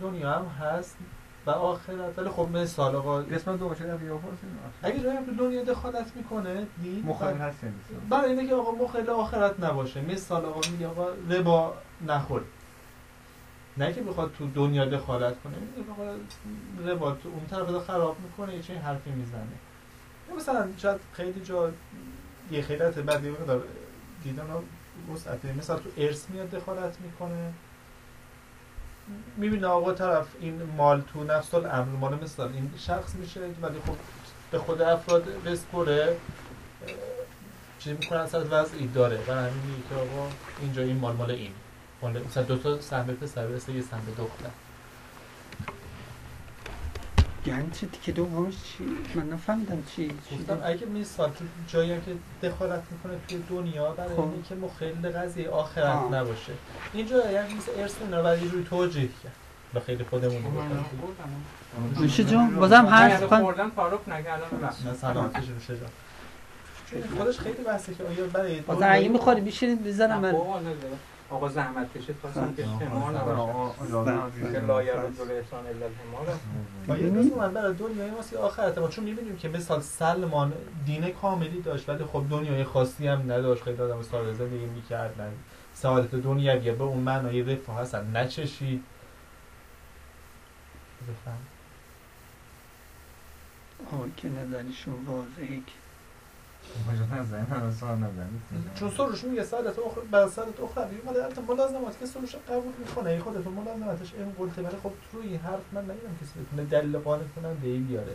دنیا هم هست و آخرت. ولی خب مثال آقا قسمت دو چه اگه جایی تو دنیا دخالت می‌کنه دین مخالف هست. برای اینکه آقا مخل آخرت نباشه. مثال آقا میگه آقا ربا نخور. نه که بخواد تو دنیا دخالت کنه ربا تو اون طرف خراب می‌کنه یه چه حرفی می‌زنه. مثلا شاید خیلی جا یه خیلیت بعدی داره دیدن وسعته. مثلا تو ارث میاد دخالت می‌کنه. می‌بینه آقا طرف این مال تو نفس الامر مال مثلا این شخص میشه ولی خب به خود افراد بسپره. چی می‌کنن سر وضعی داره. و همین که آقا اینجا این مال مال این. مال مثلا دو تا سهم پسر یه سهم دختر. یعنی چی که دومش چی؟ من نفهمیدم چی گفتم اگه مثال تو جایی که دخالت می‌کنه توی دنیا برای خب. اینکه مخل قضیه آخرت آه. نباشه. اینجا یعنی مثل ارث اینا ولی روی توجیه کرد. و خیلی خودمون رو میشه جون بازم هست خوردن تعارف نکردم نه سلامتش میشه جان خودش خیلی بحثه که آیا برای بازم اگه می‌خوری بشینید بزنم من آقا زحمت کشید خواستم که حمار نباشه که لا یرد احسان الا الحمار من برای دنیای واسه آخرت ما چون می‌بینیم که مثال سلمان دین کاملی داشت ولی خب دنیای خاصی هم نداشت خیلی آدم ساده زندگی می‌کرد نه سعادت دنیویه به اون معنای رفاه هستن نچشید بفهم آه که نظرشون واضحه چون سروش میگه سادت اخر بعد سادت اخروی مال البته ملازمات که سروش قبول می‌کنه. ای خودتون ملازماتش این قلته ولی خب روی این حرف من نمی‌دونم کسی بتونه دلیل قانع کننده بیاره.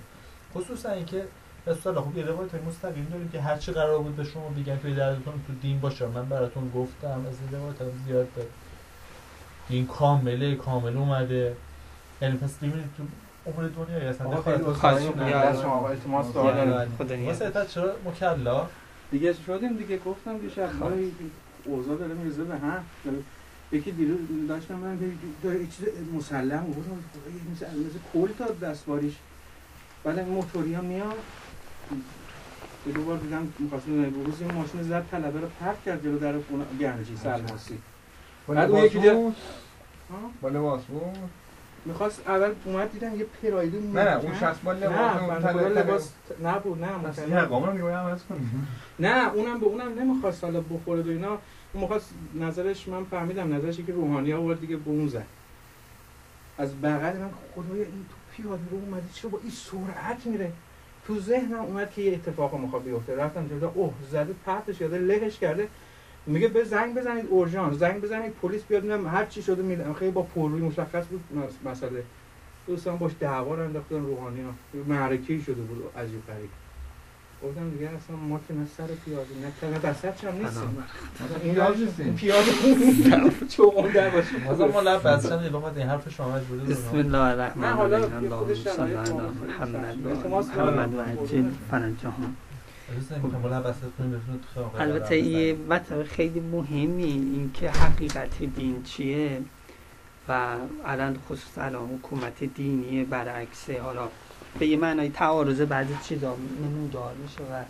خصوصا اینکه رسول خب یه روایت مستقیم داریم که هر چی قرار بود به شما بگن توی دردتون تو دین باشه. من براتون گفتم از این روایت زیاد داره این کامله کامل اومده. یعنی پس ببینید تو امور دنیا اصلا خیلی شما التماس دارم واسه چرا مکلا؟ دیگه شدیم دیگه گفتم دیگه اوضاع داره میرزه به هم. یکی دیروز داشتم من داره یه چیز مسلم بود. مثل کل تا دستواریش بعد موتوری ها میاد. یه دوبار دیدم می‌خواستم بروز این ماشین زد طلبه رو پرد کرد جلو در خونه گرنجی سلماسی بعد اون یکی دیگه با لباس بود می‌خواست اول اومد دیدم یه پرایدی نه نه اون شخص با لباس نه لباس نبود نه مثلا نه اونم به اونم نمی‌خواست حالا بخوره و اینا. اون می‌خواست نظرش من فهمیدم نظرش که روحانی آورد دیگه به اون زد. از بغل من خدای این تو پیاده رو اومده چرا با این سرعت میره؟ تو ذهنم اومد که یه اتفاق می‌خواد بیفته. رفتم جلو اوه زده پرتش کرده لهش کرده. میگه به زنگ بزنید اورژانس زنگ بزنید پلیس بیاد میگم هر چی شده میدم خیلی با پرروی مشخص بود مسئله. دوستان باش دعوا رو انداختن روحانی ها. معرکه‌ای شده بود عجیب غریب. گفتم دیگه اصلا ما که نه سر پیاده. نه نه دست هم نیستیم این پیاده چون در باشه. مثلا ما لب دیگه این حرف شما مجبوری بسم الله الرحمن الرحیم. اللهم صل علی محمد محمد و عجل فرجهم البته یه مطلب خیلی مهمی این که حقیقت دین چیه و الان خصوص الان حکومت دینی برعکس حالا به یه معنای تعارض بعضی چیزا نمودار میشه و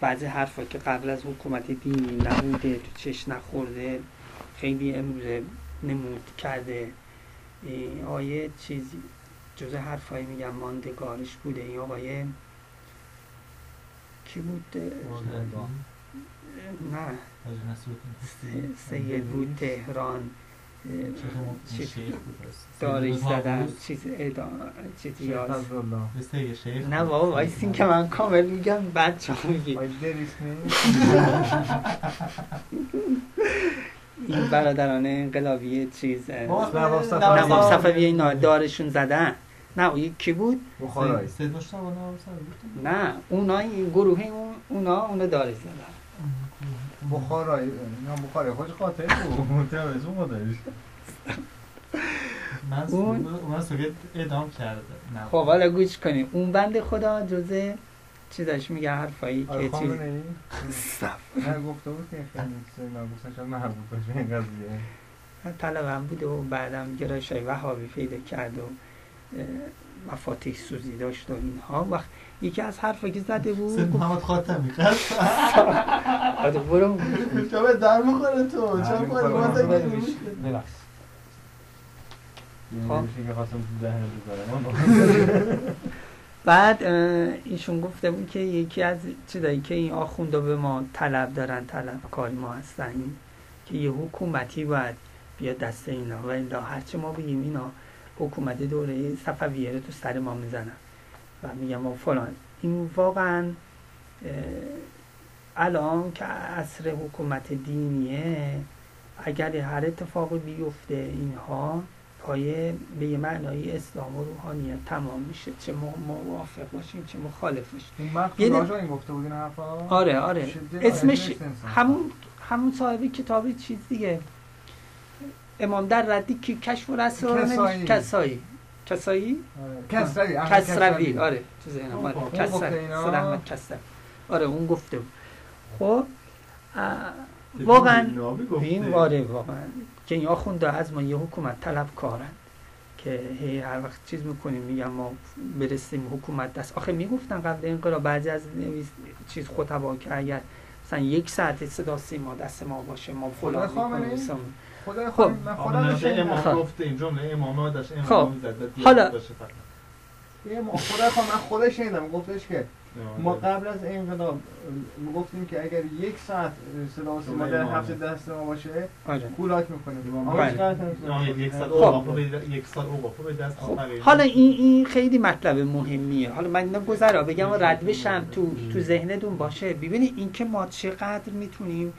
بعضی حرفا که قبل از حکومت دینی نبوده تو چش نخورده خیلی امروز نمود کرده. آیه چیزی جز حرفایی میگم ماندگارش بوده. این آقای کی بود؟ نه. سید بود تهران. دارش زدن. چیز چیزی یاد. نه بابا وایسین که من کامل میگم بعد چه میگی این برادران انقلابی چیز نواب صفوی اینا دارشون زدن. نه او کی بود؟ بخارای نه اونا این گروه اون اونا اونا داره زدن بخارای نه بخارای خوش خاطر بود. از اون مدارش اون اون سوگت ادام کرده. خب حالا گوش کنیم. اون بند خدا جزه چی داشت میگه حرفایی که چی نه گفته بود که خیلی من گفتم شاید مربوط باشه این قضیه. طلبم بود و بعدم گرایش های وحابی پیدا کرد و مفاتیح سوزی داشت و اینها. وقت یکی از حرفا که زده بود سید محمد خاتمی. آده برو. جا در مخوره تو چرا یعنی خب. نمیشه که خواستم تو ذهن بذارم بعد ایشون گفته بود که یکی از چیزایی که این آخوندا به ما طلب دارن طلبکار ما هستن که یه حکومتی باید بیاد دست اینا و الا هرچی ما بگیم اینا. حکومت دوره صفویه رو تو سر ما می‌زنن و میگم ما فلان. این واقعا الان که عصر حکومت دینیه اگر هر اتفاقی بیفته اینها پایه به یه معنای اسلام و روحانیت تمام میشه. چه ما موافق باشیم چه تو ده- راجع این گفته بود این حرفا؟ آره آره. اسمش انسان. همون همون صاحب کتاب چیز دیگه. امام در ردی که کشف و کسایی. کسایی. کسایی؟ آره. کسروی کسروی. آره. تو ذهنم اون آره. کسروی اینا؟ سید احمد کسروی آره اون گفته بود. خب واقعا این واره واقعا. که این آخونده از ما یه حکومت طلب کارن. که هی هر وقت چیز می‌کنیم میگم ما برسیم حکومت دست. آخه می‌گفتن قبل انقلاب بعضی از نویس چیز خطبا که اگر مثلا یک ساعت صدا سیما دست ما باشه ما فلان؟ می‌کنیم،. خدا خب. من خدا شنیدم. خب. امام گفته این جمله امام ها داشت خب. امام می‌زد بعد حالا- ما- خدا خود من خدا شنیدم گفتش که ما امام قبل از انقلاب گفتیم که اگر یک ساعت سیما و سیما در امام. هفته دست ما باشه آره کولاک امام. بله. امام یک سال خب. اوقافو به دست خب. حالا این این خیلی مطلب مهمیه حالا من اینا گذرا بگم و رد بشم تو تو ذهنتون باشه ببینید اینکه ما چقدر می‌تونیم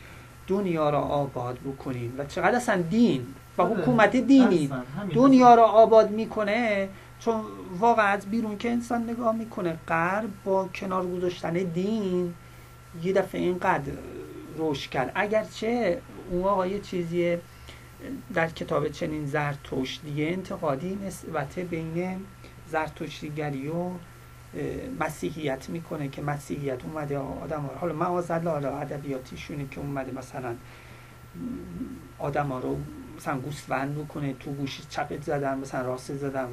دنیا را آباد بکنیم و چقدر اصلا دین و آره. حکومت دینی. دنیا را آباد می‌کنه چون واقعا از بیرون که انسان نگاه می‌کنه غرب با کنار گذاشتن دین یه دفعه اینقدر روش کرد اگرچه اون آقای چیزی در کتاب چنین زرتشتیه انتقادی نسبت بین زرتشتیگری و مسیحیت می‌کنه که مسیحیت اومده آدم ها حالا معاذالله حالا ادبیاتیشونه که اومده مثلا آدم ها رو مثلا گوسفند بکنه تو گوش چپت زدن مثلا راست زدن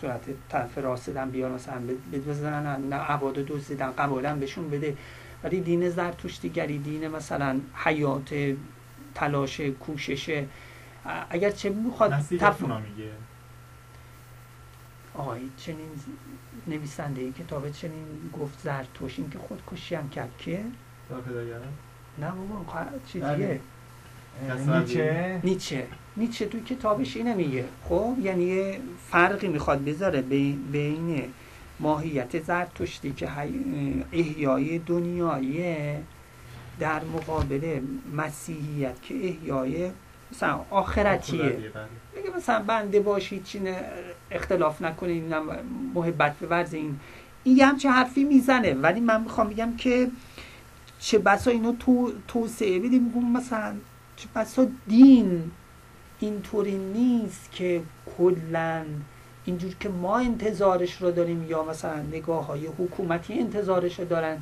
صورت طرف راست زدن بیان مثلا بزنن نه عباد دزدیدن قبولن بهشون بده. ولی دین زرتشتیگری دین مثلا حیات تلاش کوشش اگر چه می‌خواد اونا میگه. آقای چنین نویسنده کتاب چنین گفت زرتوش این که خودکشی هم کرد که نه بابا چیزیه بله. نیچه نیچه نیچه تو کتابش اینه میگه خب یعنی یه فرقی می‌خواد بذاره بین, ماهیت زرتشتی که حی- احیای دنیاییه در مقابل مسیحیت که احیای مثلا آخرتیه میگه مثلا بنده باشید چی نه- اختلاف اینم محبت بورزین این. یه همچه حرفی می‌زنه. ولی من می‌خوام بگم که چه بسا اینو تو توسعه بدیم. میگم مثلا چه بسا دین اینطوری نیست که کلا اینجور که ما انتظارش رو داریم یا مثلا نگاه های حکومتی انتظارش رو دارن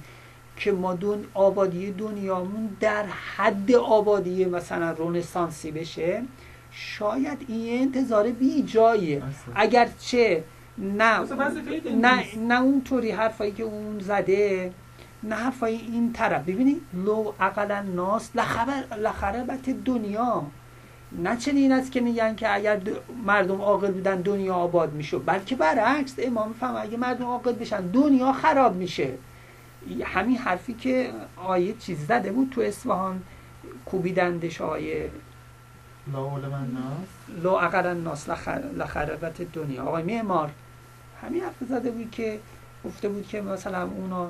که ما دون آبادی دنیامون در حد آبادی مثلا رونسانسی بشه. شاید این انتظار بی جاییه اگرچه نه نه. نه اونطوری حرفایی که اون زده نه حرفای این طرف. ببینید لو اقلا ناس لخبر لخربت دنیا. نه چنین است که میگن که اگر مردم عاقل بودن دنیا آباد میشه بلکه برعکس امام فهم اگه مردم عاقل بشن دنیا خراب میشه. همین حرفی که آیه چیز زده بود تو اصفهان کوبیدندش آیه لا اول من ناس لو اقل الناس لخر- لخربت دنیا آقای معمار همین حرف زده بود که گفته بود که مثلا اونا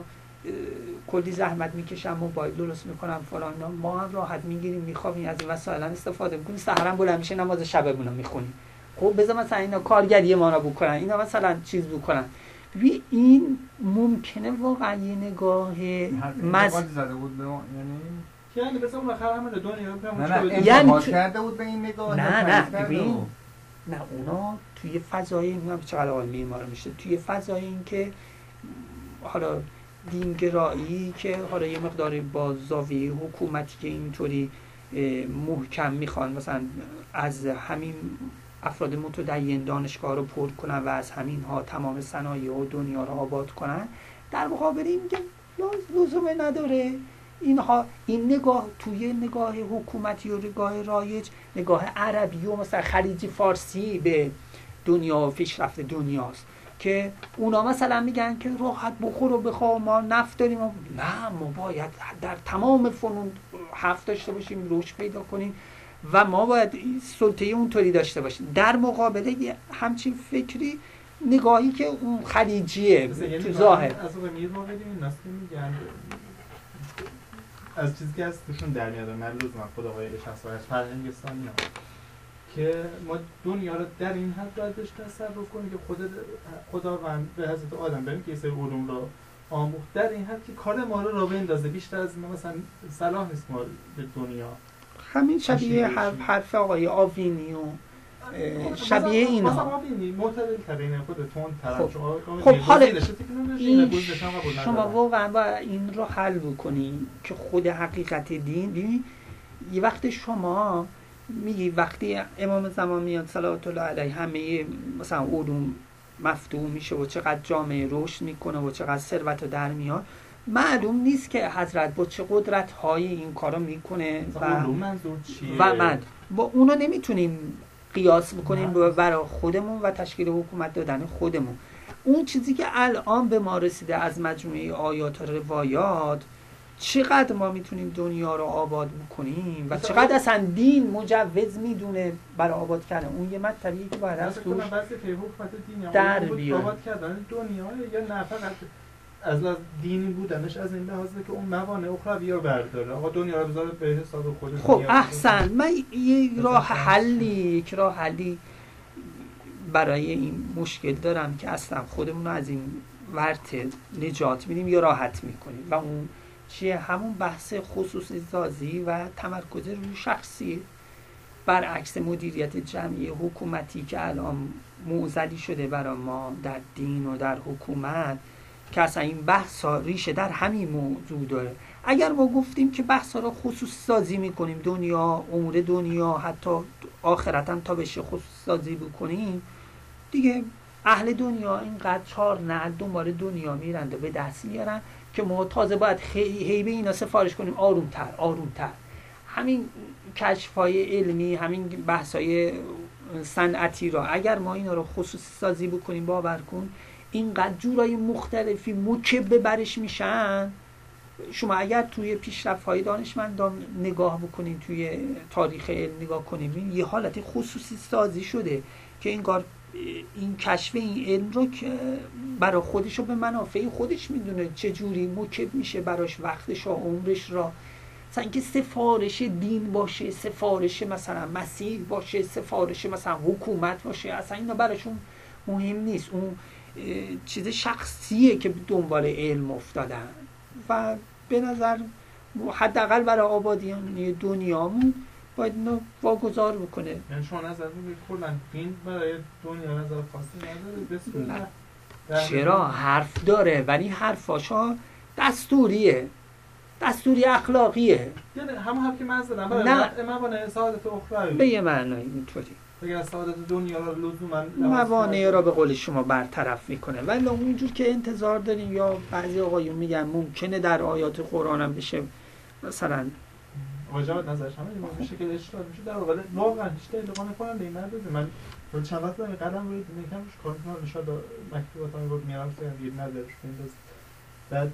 کلی زحمت می‌کشن موبایل درست می‌کنن فلان. ما هم راحت می‌گیریم میخوابیم از این وسایل استفاده می‌کنیم. سحرم بلند میشه نماز شبمون رو می‌خونیم. خب بذار مثلا اینا کارگری ما رو بکنن اینا مثلا چیز بکنن. ببین این ممکنه واقعا یه نگاه مز... زده بود به یعنی؟ یعنی بس اون آخر همه دنیا یعنی کرده بود به این نگاه نه، نه، ببین. نه اونا توی فضای نمی‌دونم چقدر آقای معمار میشه. توی فضای این که حالا دینگرایی که حالا یه مقداری با زاویه حکومتی که اینطوری محکم می‌خوان مثلا از همین افراد متدین دانشگاه رو پر کنن و از همین ها تمام صنایع و دنیا رو آباد کنن در مقابل این میگه لاز- لزومه نداره. اینها این نگاه توی نگاه حکومتی و نگاه رایج نگاه عربی و مثلا خلیجی فارسی به دنیا و پیشرفت دنیاست که اونا مثلا میگن که راحت بخور و بخواه ما نفت داریم و نه ما باید در تمام فنون حرف داشته باشیم روش پیدا کنیم و ما باید سلطه اونطوری داشته باشیم. در مقابله یه همچین فکری نگاهی که اون خلیجیه تو ظاهر. از ما میگن. از چیزی که از توشون در میاد. من لزوما قایلش هست و از فرهنگستانی ها که ما دنیا رو در این حد باید بهش تصرف کنیم که خود خداوند به حضرت آدم بریم که یه سری علوم رو آموخت. در این حد که کار ما رو را بندازه. بیشتر از ما مثلا صلاح نیست ما به دنیا. همین شبیه حرف. حرف آقای آوینی و اه، شبیه معتدل ترین خود تون خب. خب، حالا این شما واقعا با این رو حل بکنی که خود حقیقت دین ببین، یه وقت شما میگی وقتی امام زمان میاد صلوات الله علیه همه مثلا علوم مفتوح میشه و چقدر جامعه رشد می‌کنه و چقدر ثروت رو در میاد معلوم نیست که حضرت با چه قدرت های این کارو می‌کنه و و من با اونا نمی‌تونیم قیاس بکنیم. برای خودمون و تشکیل حکومت دادن خودمون اون چیزی که الان به ما رسیده از مجموعه آیات و روایات چقدر ما می‌تونیم دنیا رو آباد بکنیم و چقدر اصلا دین مجوز می‌دونه برای آباد کردن اون یه مطلبیه که باید از توش در در بیاد. آباد کردن دنیا یا نه فقط از لحاظ دینی بودنش از این لحاظه که اون موانع اخروی رو برداره. آقا دنیا رو بذاره به حساب خود خب. احسن. من یه راه حلی یک راه حلی برای این مشکل دارم که اصلا خودمون رو از این ورت نجات میدیم یا راحت می‌کنیم. و اون چیه؟ همون بحث خصوصی سازی و تمرکز روی شخصی. برعکس مدیریت جمعی حکومتی که الان موزلی شده برای ما در دین و در حکومت که اصلا این بحث ها ریشه در همین موضوع داره. اگر ما گفتیم که بحث ها رو خصوص سازی می‌کنیم دنیا امور دنیا حتی آخرت هم تا بشه خصوص سازی بکنیم دیگه اهل دنیا اینقدر چهار نه دنبال دنیا میرند و به دست میارن که ما تازه باید خیلی هی به اینا سفارش کنیم. آرومتر آرومتر. همین کشف های علمی همین بحث های صنعتی را اگر ما اینا رو خصوصی سازی بکنیم باور کن اینقدر جورای مختلفی مکبه برش میشن؟ شما اگر توی پیشرفت های دانشمندان نگاه بکنین توی تاریخ نگاه کنیم یه حالت خصوصی سازی شده که انگار این کشف این علم رو که برای خودش رو به منافع خودش می‌دونه چه جوری مکب میشه براش وقتش و عمرش را. مثلا اینکه سفارش دین باشه سفارش مثلا مسیح باشه سفارش مثلا حکومت باشه اصلا اینا براشون مهم نیست. اون چیز شخصیه که دنبال علم افتادن. و به نظر حداقل برای آبادیان دنیامون باید اینو واگذار بکنه. یعنی شما نظر کلا دین برای دنیا نظر خاصی نداره؟ چرا؟ حرف داره ولی حرفاشا دستوریه. دستوری اخلاقیه. یعنی همون هم که من زدم. برای نه. موانع سعادت اخروی. به یه معنای اینطوری. اگر سعادت دنیا رو لزوما موانع را به قول شما برطرف می‌کنه. ولی اونجور که انتظار داریم یا بعضی آقایون میگن ممکنه در آیات قرآن هم بشه. مثلا واجبات نظرش همه این میشه که اشتباه میشه. در واقع واقعا هیچ دلیل کننده این نداره. من رو چند وقت دارم قدم روی دین یکم روش کار کنم ان مکتوبات هم رو میارم یه نظرش بنداز بعد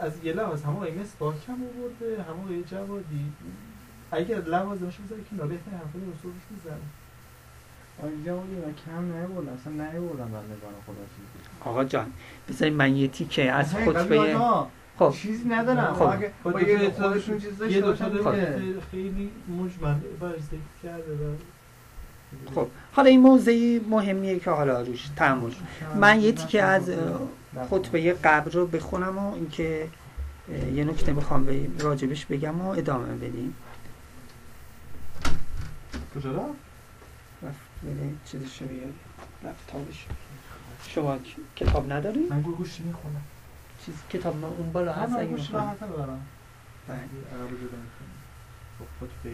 از یه لحاظ همه آقای مصباح کم آورده. همه آقای جوادی اگر لوازمش بذاره که نابهترین حرفای رسولش می‌زنه آنجا بودی و کم نیبردن اصلا نیبردن بندگان خدا چیزی. آقا جان بذارید من یه تیکه از خطبه خب. چیزی ندارم. خب. اگه با دو یه تا- خودشون چیز یه دو تا. خیلی مجمل. بررسی کرده خب. حالا این موضوعی مهمیه که حالا روش تحمل من یه تیکه از خطبه قبل رو بخونم و اینکه یه نکته می‌خوام به راجبش بگم و ادامه بدیم. کجا رفت؟ رفت بده چیزشو بیاری لپتاپش شما کتاب نداری؟ من گوشی می‌خونم چیز کتاب ما اون بالا هست من اگه گوشی راحت دارم بله. می‌کنم. خب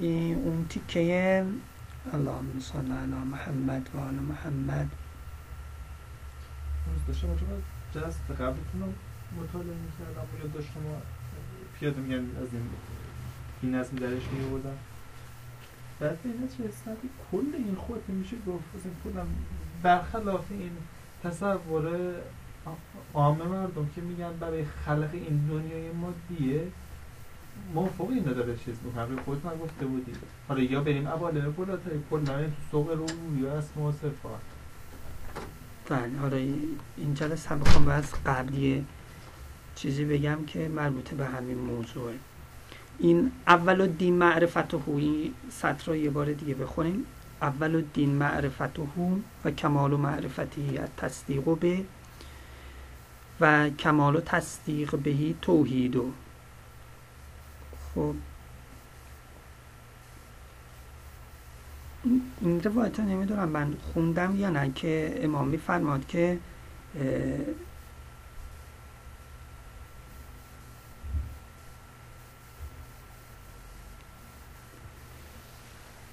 این اون تیکه اللهم صل علی محمد و آل محمد روز داشتم به جست قبلتون رو مطالعه می‌کردم و یاد داشتم پیاده میگن از این این نظم درش میوردم بعد به چه اسنادی کل این خود میشه گفت کلا برخلاف این تصور عام مردم که میگن برای خلق این دنیای مادیه موافق این داره چیز می‌کنم خود من گفته بودی. حالا یا بریم عوالم بالاتر کلا تو سوق رو یا اسم و صفات بله حالا این جلسه هم بخوام از قبلی چیزی بگم که مربوط به همین موضوعه. این اول الدین معرفت هو این سطر رو یه بار دیگه بخونیم. اول الدین معرفت هو و کمال و معرفتی تصدیق به و کمال و تصدیق بهی توحید. خب. این روایت نمی‌دونم من خوندم یا نه که امام میفرماد که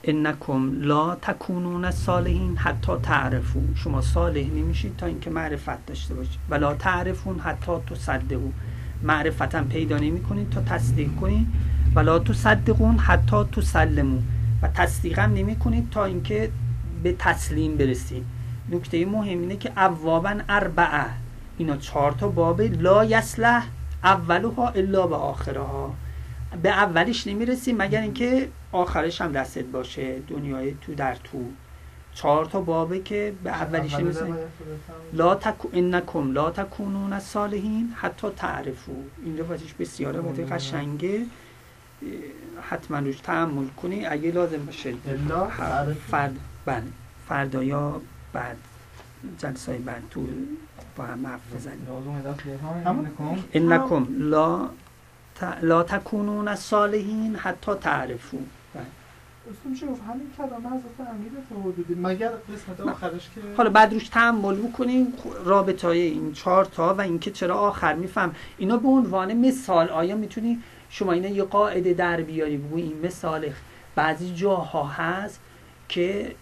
انکم لا تکونون صالحین حتی تعرفو. شما صالح نمیشید تا اینکه معرفت داشته باشید و لا تعرفون حتی تصدقو. معرفتا پیدا نمی کنید تا تصدیق کنید و لا تصدقون حتی تسلمون و تصدیقم نمی کنید تا اینکه به تسلیم برسید نکته مهم اینه که اوابا اربعه. اینا چهار تا باب لا یصلح اولها الا به آخرها. به اولش نمی‌رسی مگر اینکه آخرش هم دستت باشه. دنیای تو در تو. چهار تا بابه که به اولیش نمی‌رسی لا تکو انکم لا تکونون صالحین حتی تعرفو. این روایتش بسیار روایت قشنگه. حتما روش تحمل کنی. اگه لازم باشه. فرد بله. فردا یا بعد جلسه بعد تو با هم حرف بزنیم. انکم. لا لا تکونون از صالحین حتی تعرفو میشه همین کلام حضرت امیر حدودی مگر قسمت آخرش که حالا بعد روش تحمل بکنیم رابطه های این چهار تا و اینکه چرا آخر میفهم. اینا به عنوان مثال آیا می‌تونی شما اینا یه قاعده در بیاری؟ بگو این مثال بعضی جاها هست که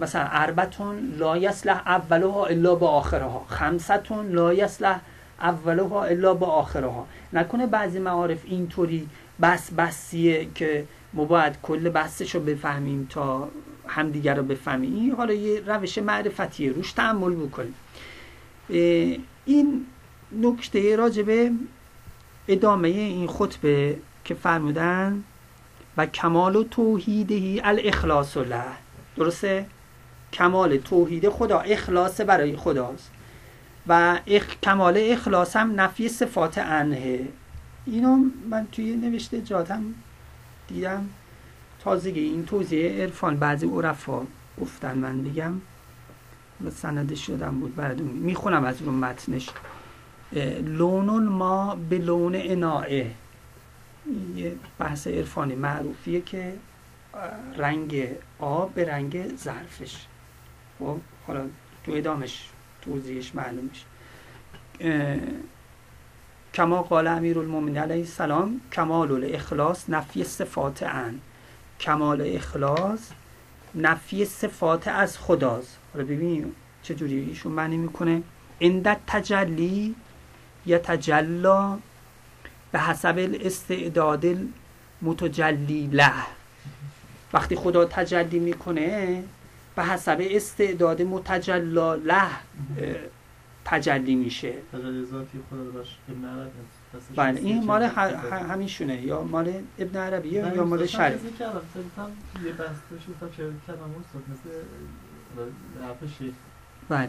مثلا اربتون لا یصلح اولها الا با آخرها. خمستون لا یصلح اولها الا با آخرها. نکنه بعضی معارف اینطوری بس بسیه که ما باید کل بحثش رو بفهمیم تا همدیگر رو بفهمیم حالا یه روش معرفتیه روش تعمل بکنیم. این نکته راجبه ادامه این خطبه که فرمودن و کمال و توحیدهی الاخلاص له درسته؟ کمال توحید خدا اخلاص برای خداست. و اخ... کمال اخلاص هم نفی صفات انه اینو من توی نوشته جاتم دیدم. تازگی این توضیح عرفان بعضی عرفا گفتن من بگم سندش شدم بود براتون. می‌خونم از اون متنش. لون ما به لون انائه یه بحث عرفانی معروفیه که رنگ آب به رنگ ظرفش. خب حالا تو ادامش توضیحش معلوم میشه. کما قال امیر المومنین علیه السلام کمال الاخلاص نفی صفات ان. کمال اخلاص نفی صفات از خداست. حالا ببینیم چجوری ایشون معنی می‌کنه. اندت تجلی یتجلا به حسب الاستعداد متجلی له. وقتی خدا تجلی می‌کنه به حسب استعداد متجلا له تجلی میشه. بله این مال همیشونه یا مال ابن عربی یا مال شریف بله.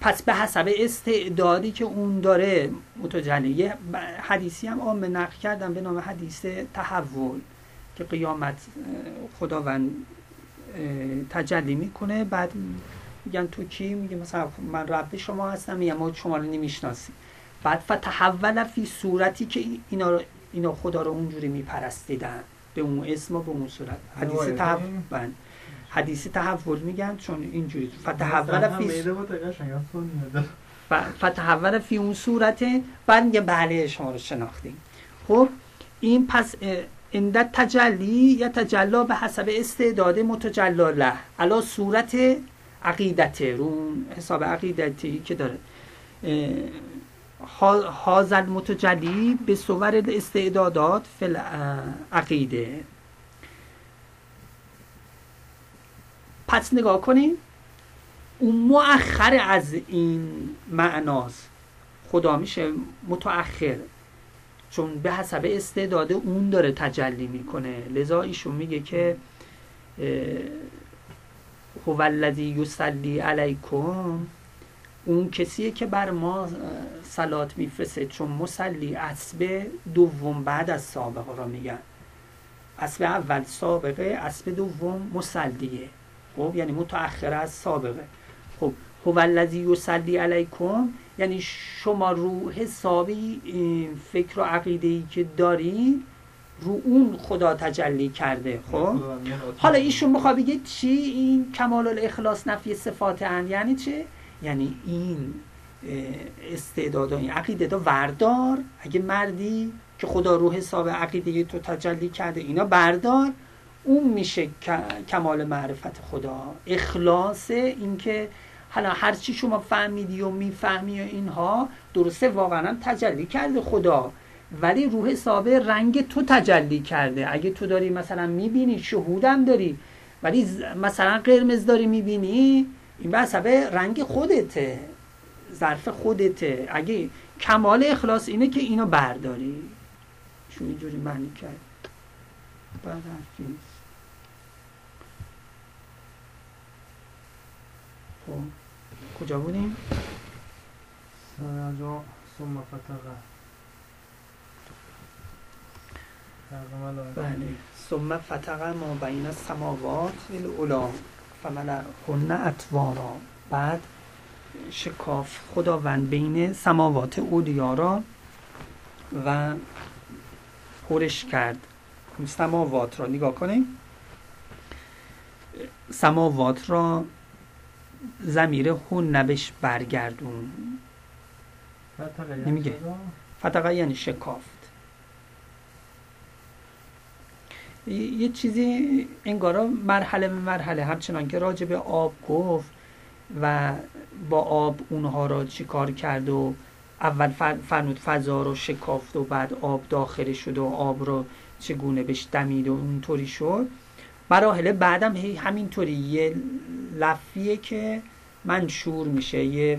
پس به حسب استعدادی که اون داره متجلی یه حدیثی هم عام نقل کردم به نام حدیث تحول که قیامت خداوند تجلی می‌کنه. بعد میگن تو کی؟ میگه مثلا من رب شما هستم میگم ما شما رو نمی‌شناسیم. بعد فتحول فی صورتی که اینا رو اینا خدا رو اونجوری میپرستیدن. به اون اسم و به اون صورت. حدیث تحول حدیث تحول میگن چون اینجوری. فتحول فی فتحول فی اون صورت بعد میگه بله شما رو شناختیم. خب این پس اندت تجلی یا تجلا به حسب استعداد متجلا له علا صورت عقیدت رو حساب عقیدتی که داره. حاضر متجلی به صور استعدادات فل عقیده پس نگاه کنیم اون مؤخر از این معناست. خدا میشه متأخر. چون به حسب استعداد اون داره تجلی می‌کنه. لذا ایشون میگه که هو الذی یصلی علیکم. اون کسیه که بر ما سلات میفرسه چون مسلی اسب دوم بعد از سابقه را میگن. اسب اول سابقه اسب دوم مسلیه خب یعنی متأخر از سابقه. خب هو الذی یصلی علیکم. یعنی شما رو حسابی فکر و عقیده که دارید رو اون خدا تجلی کرده خب؟ حالا ایشون می‌خواد بگه چی؟ این کمال الاخلاص نفی صفات هن یعنی چه یعنی این استعداد این عقیده دا وردار اگه مردی که خدا رو حساب عقیده تو تجلی کرده اینا بردار. اون میشه کمال معرفت خدا. اخلاص اینکه حالا هرچی شما فهمیدی و می‌فهمی و اینها درسته واقعا تجلی کرده خدا. ولی روح حساب رنگ تو تجلی کرده. اگه تو داری مثلا می‌بینی شهودم داری. ولی مثلا قرمز داری می‌بینی این به رنگ خودته. ظرف خودته. اگه کمال اخلاص اینه که اینو برداری. شو اینجوری معنی کرد. بعد خب. کجا بودیم؟ ثم فتقه بله. ثم فتق ما بین السماوات الاولا فملأهن اطوارا. بعد شکاف خداوند بین سماوات اولیا را و پرش کرد. سماوات را نگاه کنیم. سماوات را زمیر هون نبش برگردون. نمیگه. فتقه یعنی شکافت یه چیزی انگارا مرحله به مرحله. همچنان که راجع به آب گفت و با آب اونها را چیکار کرد و اول فرمود فضا رو شکافت و بعد آب داخل شد و آب رو چگونه بهش دمید و اونطوری شد. مراحل بعدم هی همینطوری. یه لفیه که منشور میشه یه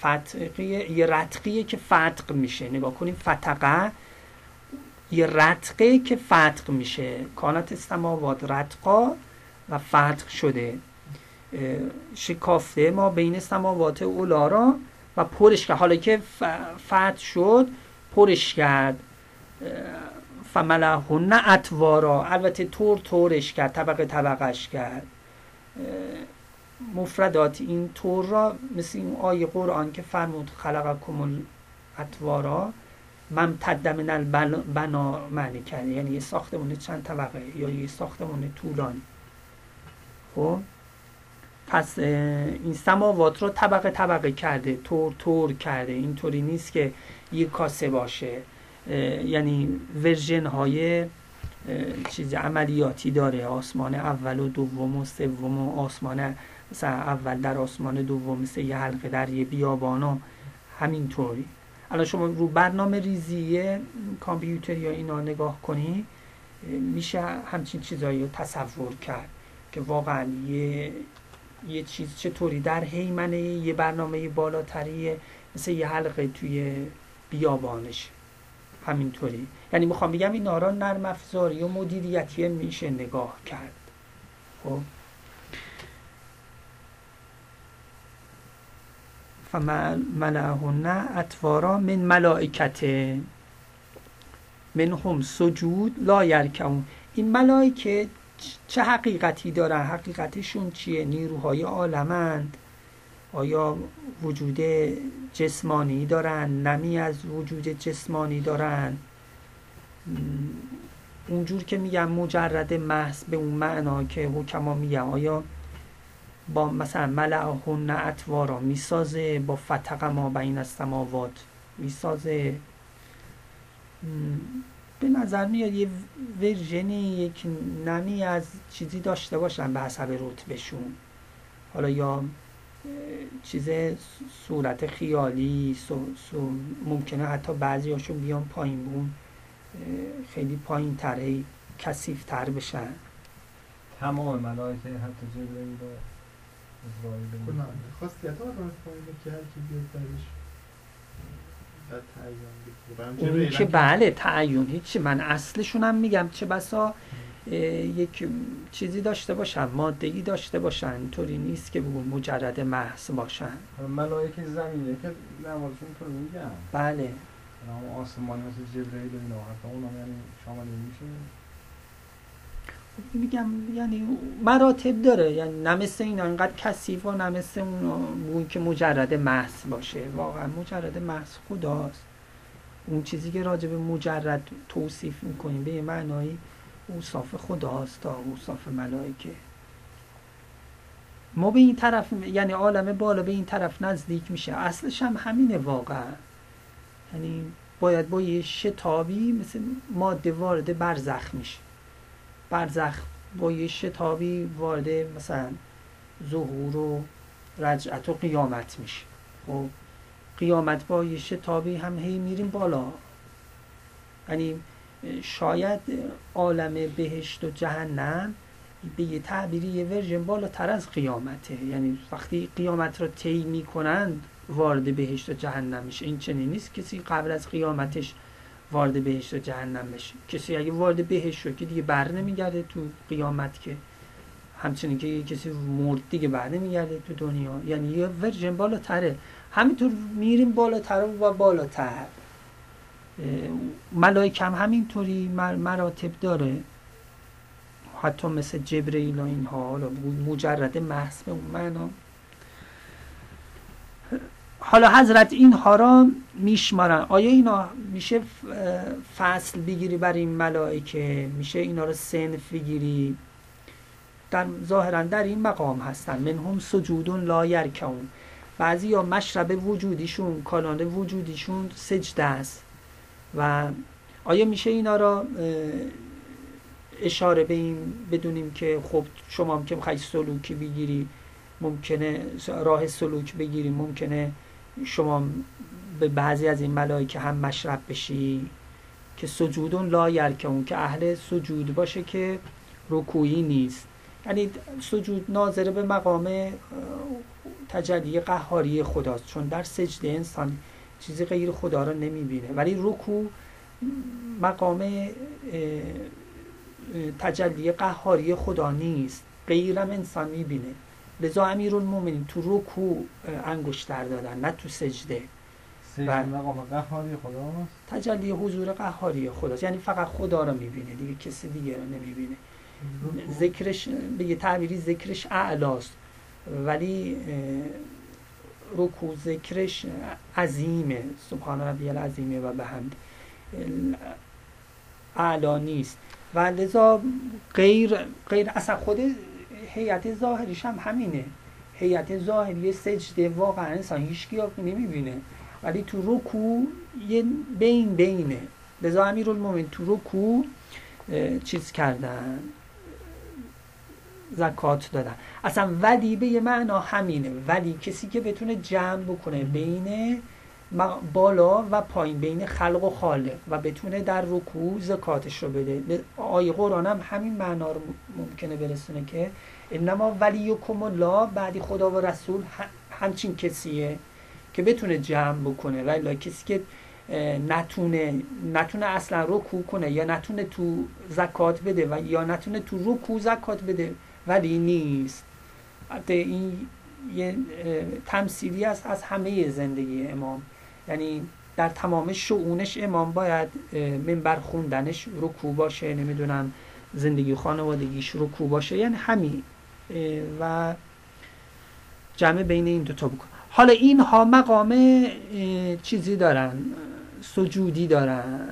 فتقیه یه رتقیه که فتق میشه. نگاه کنیم فتقه یه رتقه که فتق میشه. کانت استماوات رتقا و فتق شده. شکافته ما بین سماوات اولا و پرش کرد. حالا که فتح شد پرش کرد. فملهن اتوارا البته طور طورش کرد طبقه طبقش کرد. مفردات این طور را مثل این آیه قرآن که فرمود خلقکم اتوارا من البنا معنی کرده یعنی یه ساختمون چند طبقه یا یه ساختمون طولانی. خب؟ پس این سماوات رو طبقه طبقه کرده. تور تور کرده. اینطوری نیست که یه کاسه باشه. یعنی ورژن های چیز عملیاتی داره. آسمان اول و دوم و سوم و آسمان مثلا اول در آسمان دوم مثل یه حلقه در یه بیابان همینطوری. الان شما رو برنامه ریزی کامپیوتر یا اینا نگاه کنی میشه همچین چیزایی رو تصور کرد که واقعا یه یه چیز چطوری در حیمنه یه برنامه بالاتریه مثل یه حلقه توی بیابانش. همینطوری. یعنی می‌خوام بگم این آرا نرم افزاری و مدیریتی میشه نگاه کرد. خب؟ فملعهن اطوارا من ملائکت من هم سجود لا یرکون این ملائکه چه حقیقتی دارن؟ حقیقتشون چیه؟ نیروهای عالمند. آیا وجود جسمانی دارن؟ نمی از وجود جسمانی دارن؟ اونجور که میگم مجرد محض به اون معنا که حکما میگم آیا با مثلا ملعهن اطوارا می‌سازه با فتق ما بین السماوات می‌سازه. به نظر میاد یه ورژنی یک نمی از چیزی داشته باشن به حسب رتبهشون. حالا یا چیز صورت خیالی سو سو ممکنه حتی بعضی هاشون بیان پایین بون. خیلی پایین تر کسیف تر بشن. تمام ملائکه حتی جبرئیل کنم خاصیت ها پایینه که هر کی بیاد درش. بگیره. اون که بله تعین هیچی. من اصلشون هم میگم چه بسا یک چیزی داشته باشن مادهی داشته باشن. اینطوری نیست که بگو مجرد محض باشن. ملائکه زمینه که نمازشون تو میگم بله. آسمانی مثل جبرئیل و اینا حتی اونا یعنی شامل میشه. میگم یعنی مراتب داره. یعنی نه مثل اینا انقدر کثیف و مثل اون اون که مجرد محض باشه. واقعا مجرد محض خداست. اون چیزی که راجع به مجرد توصیف می‌کنیم به یه معنایی اوصاف خداست تا اوصاف ملائکه. ما به این طرف یعنی عالم بالا به این طرف نزدیک میشه. اصلش هم همینه واقعا. یعنی باید با یه شتابی مثل ماده وارد برزخ میشه. برزخ با یه شتابی وارد مثلا ظهور و رجعت و قیامت میشه. خب قیامت با یه شتابی هم هی میریم بالا. یعنی شاید عالم بهشت و جهنم به یه تعبیری یه ورژن بالاتر از قیامته. یعنی وقتی قیامت رو طی می‌کنند وارد بهشت و جهنم میشه. این چنین نیست. کسی قبل از قیامتش وارد بهشت و جهنم بشه. کسی اگه وارد بهشت شد که دیگه بر نمیگرده تو قیامت که. همچنین که کسی مرد دیگه بر نمیگرده تو دنیا. یعنی یه ورژن بالاتره. همینطور میریم بالاتر و بالاتر. ملائکه هم همینطوری مر- مراتب داره. حتی مثل جبرئیل و اینها حالا مجرد محض به اون معنا. حالا حضرت اینها را میشمارن. آیا اینا میشه فصل بگیری برای این ملائکه؟ میشه اینا رو سنف بگیری؟ در ظاهرا در این مقام هستن. منهم سجودون لا یرکعون. بعضی یا مشرب وجودیشون کالان وجودیشون سجده است. و آیا میشه اینا را اشاره به این بدونیم که خب شما هم که می‌خوای سلوکی بگیری ممکنه راه سلوک بگیری ممکنه شما به بعضی از این ملائکه هم مشرب بشی که سجودون لا یرکعون که اهل سجود باشه که رکوعی نیست. یعنی سجود ناظر به مقام تجلی قهاری خداست. چون در سجده انسان چیزی غیر خدا را نمی‌بینه. ولی رکوع مقام تجلی قهاری خدا نیست. غیرم انسان می‌بینه. لذا امیرالمومنین تو رکوع اه، انگشتر دادن نه تو سجده. بله. مقام قهاری خداست تجلی حضور قهاری خداست. یعنی فقط خدا رو می‌بینه دیگه کسی دیگه رو نمی‌بینه. ذکرش به یه تعبیری ذکرش اعلاست. ولی اه، رکوع ذکرش عظیمه. سبحان ربی العظیمه و به حمد اعلا نیست. و لذا غیر غیر اصلا خود هیئت ظاهریش هم همینه. هیئت ظاهری سجده واقعا انسان هیچ نمی‌بینه. ولی تو رکوع یه بین بینه. لذا امیرالمومنین تو رکوع اه، چیز کردن زکات دادن. اصلا ولی به یه معنا همینه. ولی کسی که بتونه جمع بکنه بین م- بالا و پایین بین خلق و خالق و بتونه در رکوع زکاتش رو بده. آیه قرآن هم همین معنا رو ممکنه برسونه که انما ولیکم الله بعدی خدا و رسول همچین کسیه که بتونه جمع بکنه. ولی کسی که نتونه نتونه اصلا رکوع کنه یا نتونه تو زکات بده و یا نتونه تو رکوع زکات بده ولی نیست. البته این یه تمثیلی است از همه زندگی امام. یعنی در تمام شعونش امام باید منبر خوندنش رکوع باشه نمی‌دونم زندگی خانوادگیش رکوع باشه یعنی همین. و جمع بین این دوتا بکن. حالا اینها مقام چیزی دارن سجودی دارن.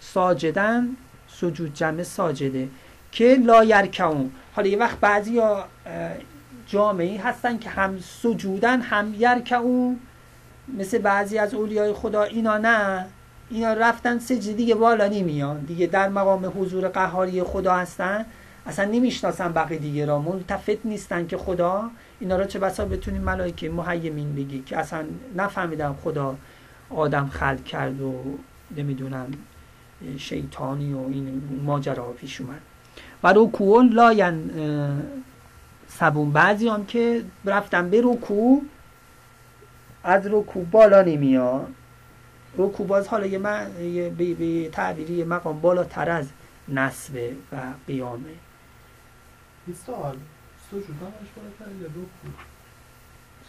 ساجدن سجود جمع ساجده که لا یرکعون. حالا یه وقت بعضی جامعه هستن که هم سجودن هم یرکعون. مثل بعضی از اولیای خدا اینا نه. اینا رفتن سجده دیگه بالا نمیان. دیگه در مقام حضور قهاری خدا هستن. اصلا نمی‌شناسن بقیه دیگه را. ملتفت نیستن که خدا اینا را چه بسا بتونیم ملائکه محیمین بگی که اصلا نفهمیدم خدا آدم خلق کرد و نمی‌دونم شیطانی و این ماجرا پیش اومد. و رکوع لاین سبون. بعضی هم که رفتن به رکوع از رکوع بالا نمیاد. رکوع باز حالا یه, من، یه به, به تعبیری یه مقام بالاتر از نصبه و قیامه. سوال. سجود همش بالاتر یا رکوع؟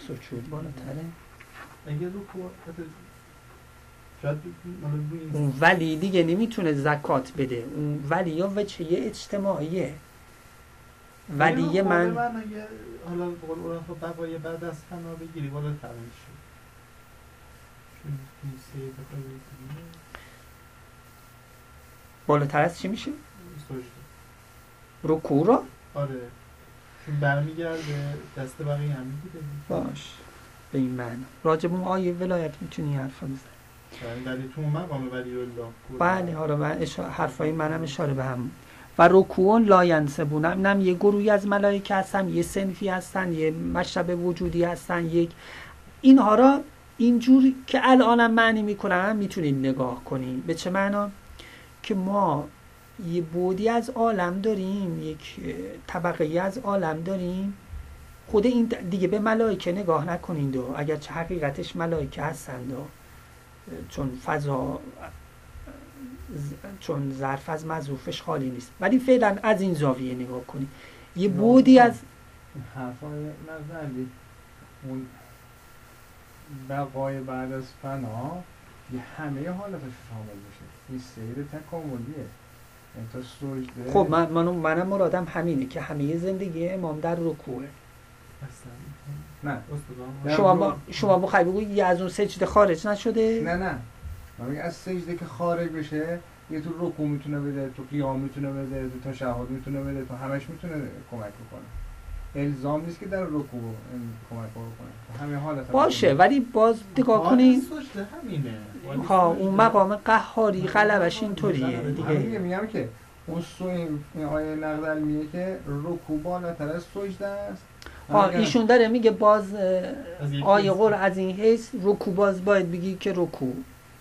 سجود بالاتره. اگه این اون ولی دیگه نمی‌تونه زکات بده. اون ولی یا وچه اجتماعیه. ولی رکوع من من اگه حالا به قول اون بعد از فنا بگیری بالاتر میشه چون این سه بخوای بگیری بالاتر از چی میشه؟ رکوع؟ آره. چون برمیگرده دست بقیه هم می‌گیره باش. به این معنی راجب اون آیه ولایت می‌تونی حرف بزنی. یعنی ولی تو مقام ولی الله بله حالا من اشا... حرفای منم اشاره به هم و رکوع لا ینسبون. اینم یه گروهی از ملائکه هستن یه سنفی هستن یه مشرب وجودی هستن یک اینها را اینجور که الانم معنی می‌کنم می‌تونید نگاه کنید به چه معنا؟ که ما یه بودی از عالم داریم یک طبقه از عالم داریم. خود این دیگه به ملائکه نگاه نکنید و اگر چه حقیقتش ملائکه هستند و چون فضا چون ظرف از مظروفش خالی نیست. ولی فعلا از این زاویه نگاه کنید یه بودی از حرفای اون بقای بعد از فنا یه همه حالتش شامل میشه. این سیر تکاملیه. یعنی سجده خب من منم منم مرادم همینه که همه زندگی امام در رکوعه. نه. شما با شما بخوای بگو یه از اون سجده خارج نشده؟ نه نه. من از سجده که خارج بشه یه تو رکوع می‌تونه بده تو قیام می‌تونه بده تو تشهد می‌تونه بده تو همش می‌تونه کمک بکنه. الزام نیست که در رکوع کمک رو بکنه. همه حالت باشه ولی باز نگاه کنید سجده همینه. ولی ها سجده- اون مقام قهاری غلبش اینطوریه. دیگه. میگم که اون سو این آیه نقد علمیه که رکوع بالاتر از سجده است. ها ایشون داره میگه باز آیه. قول از این حیث رکوع باز باید بگی که رکوع.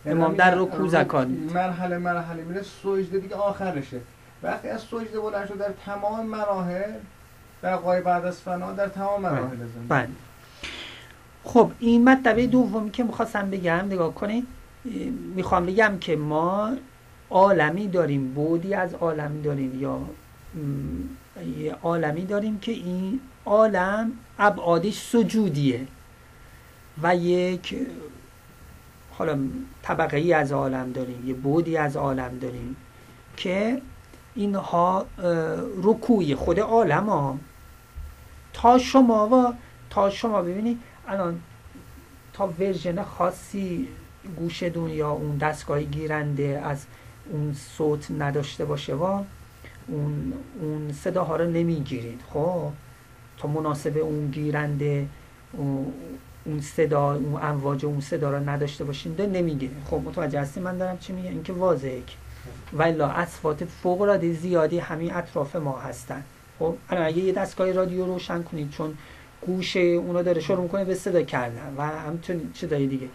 یعنی امام در رکوع زکات. مرحله مرحله میره سجده دیگه آخرشه. وقتی از سجده بلند شد در تمام مراحل بقای بعد از فنا در تمام مراحل زندگی. بله. خب این مطلبه دومی که می‌خواستم بگم نگاه کنید می‌خوام بگم که ما عالمی داریم. بودی از عالمی داریم یا عالمی داریم که این عالم ابعادش سجودیه و یک حالا طبقه ای از عالم داریم یه بودی از عالم داریم که اینها اه، رکوعی. خود عالم ها تا شما و تا شما ببینید الان تا ورژن خاصی گوشتون یا اون دستگاه گیرنده از اون صوت نداشته باشه و اون, اون صداها رو نمی‌گیرید. خب؟ تا مناسب اون گیرنده اون صدا اون امواج اون صدا رو نداشته باشین ده نمی‌گیره خب متوجه هستی من دارم چی میگم؟ اینکه واضحه که. و الا اصوات فوق العاده زیادی همین اطراف ما هستن. خب الان اگه یه دستگاه رادیو روشن کنید چون گوش اونو داره شروع می‌کنه به صدا کردن و همچنین چیزای دیگه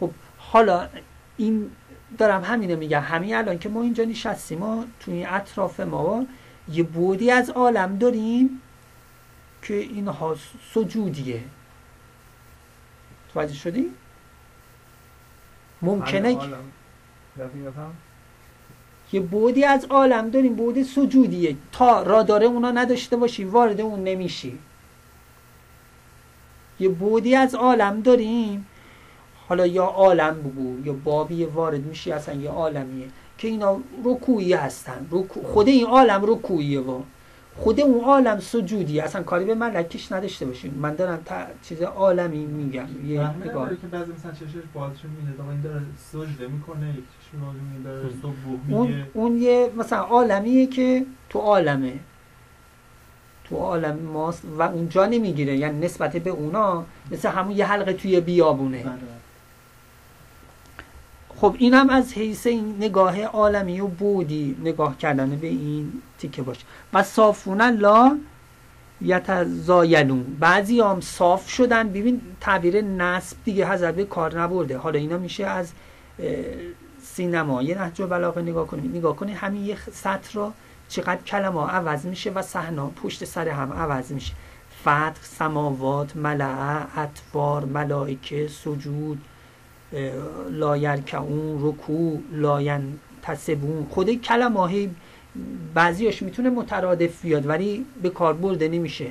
خب حالا این دارم همینو میگم همین الان که ما اینجا نشستیم ما توی اطراف ما یه بودی از عالم داریم که اینها سجودیه توجه شدی؟ ممکنه. دقیقاً. یه بودی از عالم داریم بود سجودیه. تا رادار اونا نداشته باشی وارد اون نمیشی. یه بودی از عالم داریم حالا یا عالم بگو یا بابی وارد میشی اصلا یه عالمیه. که اینا رکوعی هستن. رکوع خود این عالم رکوعیه و خود اون عالم سجودی. اصلا کاری به ملکش نداشته باشیم من دارم تا چیز عالمی میگم. یه نگاه که بعضی مثلا چشش بازش میده. آقا این داره سجده می‌کنه داره صبح اون, اون یه مثلا عالمیه که تو عالمه. تو عالم ماست و اونجا نمی‌گیره. یعنی نسبت به اونا مثل همون یه حلقه توی بیابونه. بله. خب اینم از حیث این نگاه عالمی و بودی نگاه کردن به این تیکه باشه و صافون لا یتزایلون. بعضی هم صاف شدن. ببین تعبیر نسب دیگه حضرت کار نبرده. حالا اینا میشه از سینما. یه نهج بلاغه نگاه کنید نگاه کنید همین یه سطر رو چقدر کلمه عوض میشه و صحنا پشت سر هم عوض میشه. فتح سماوات ملعه اطوار ملائکه سجود. لایرکعون رکوع لاین تسبون خود کلمه های بعضیاش می‌تونه مترادف بیاد ولی به کار برده نمیشه.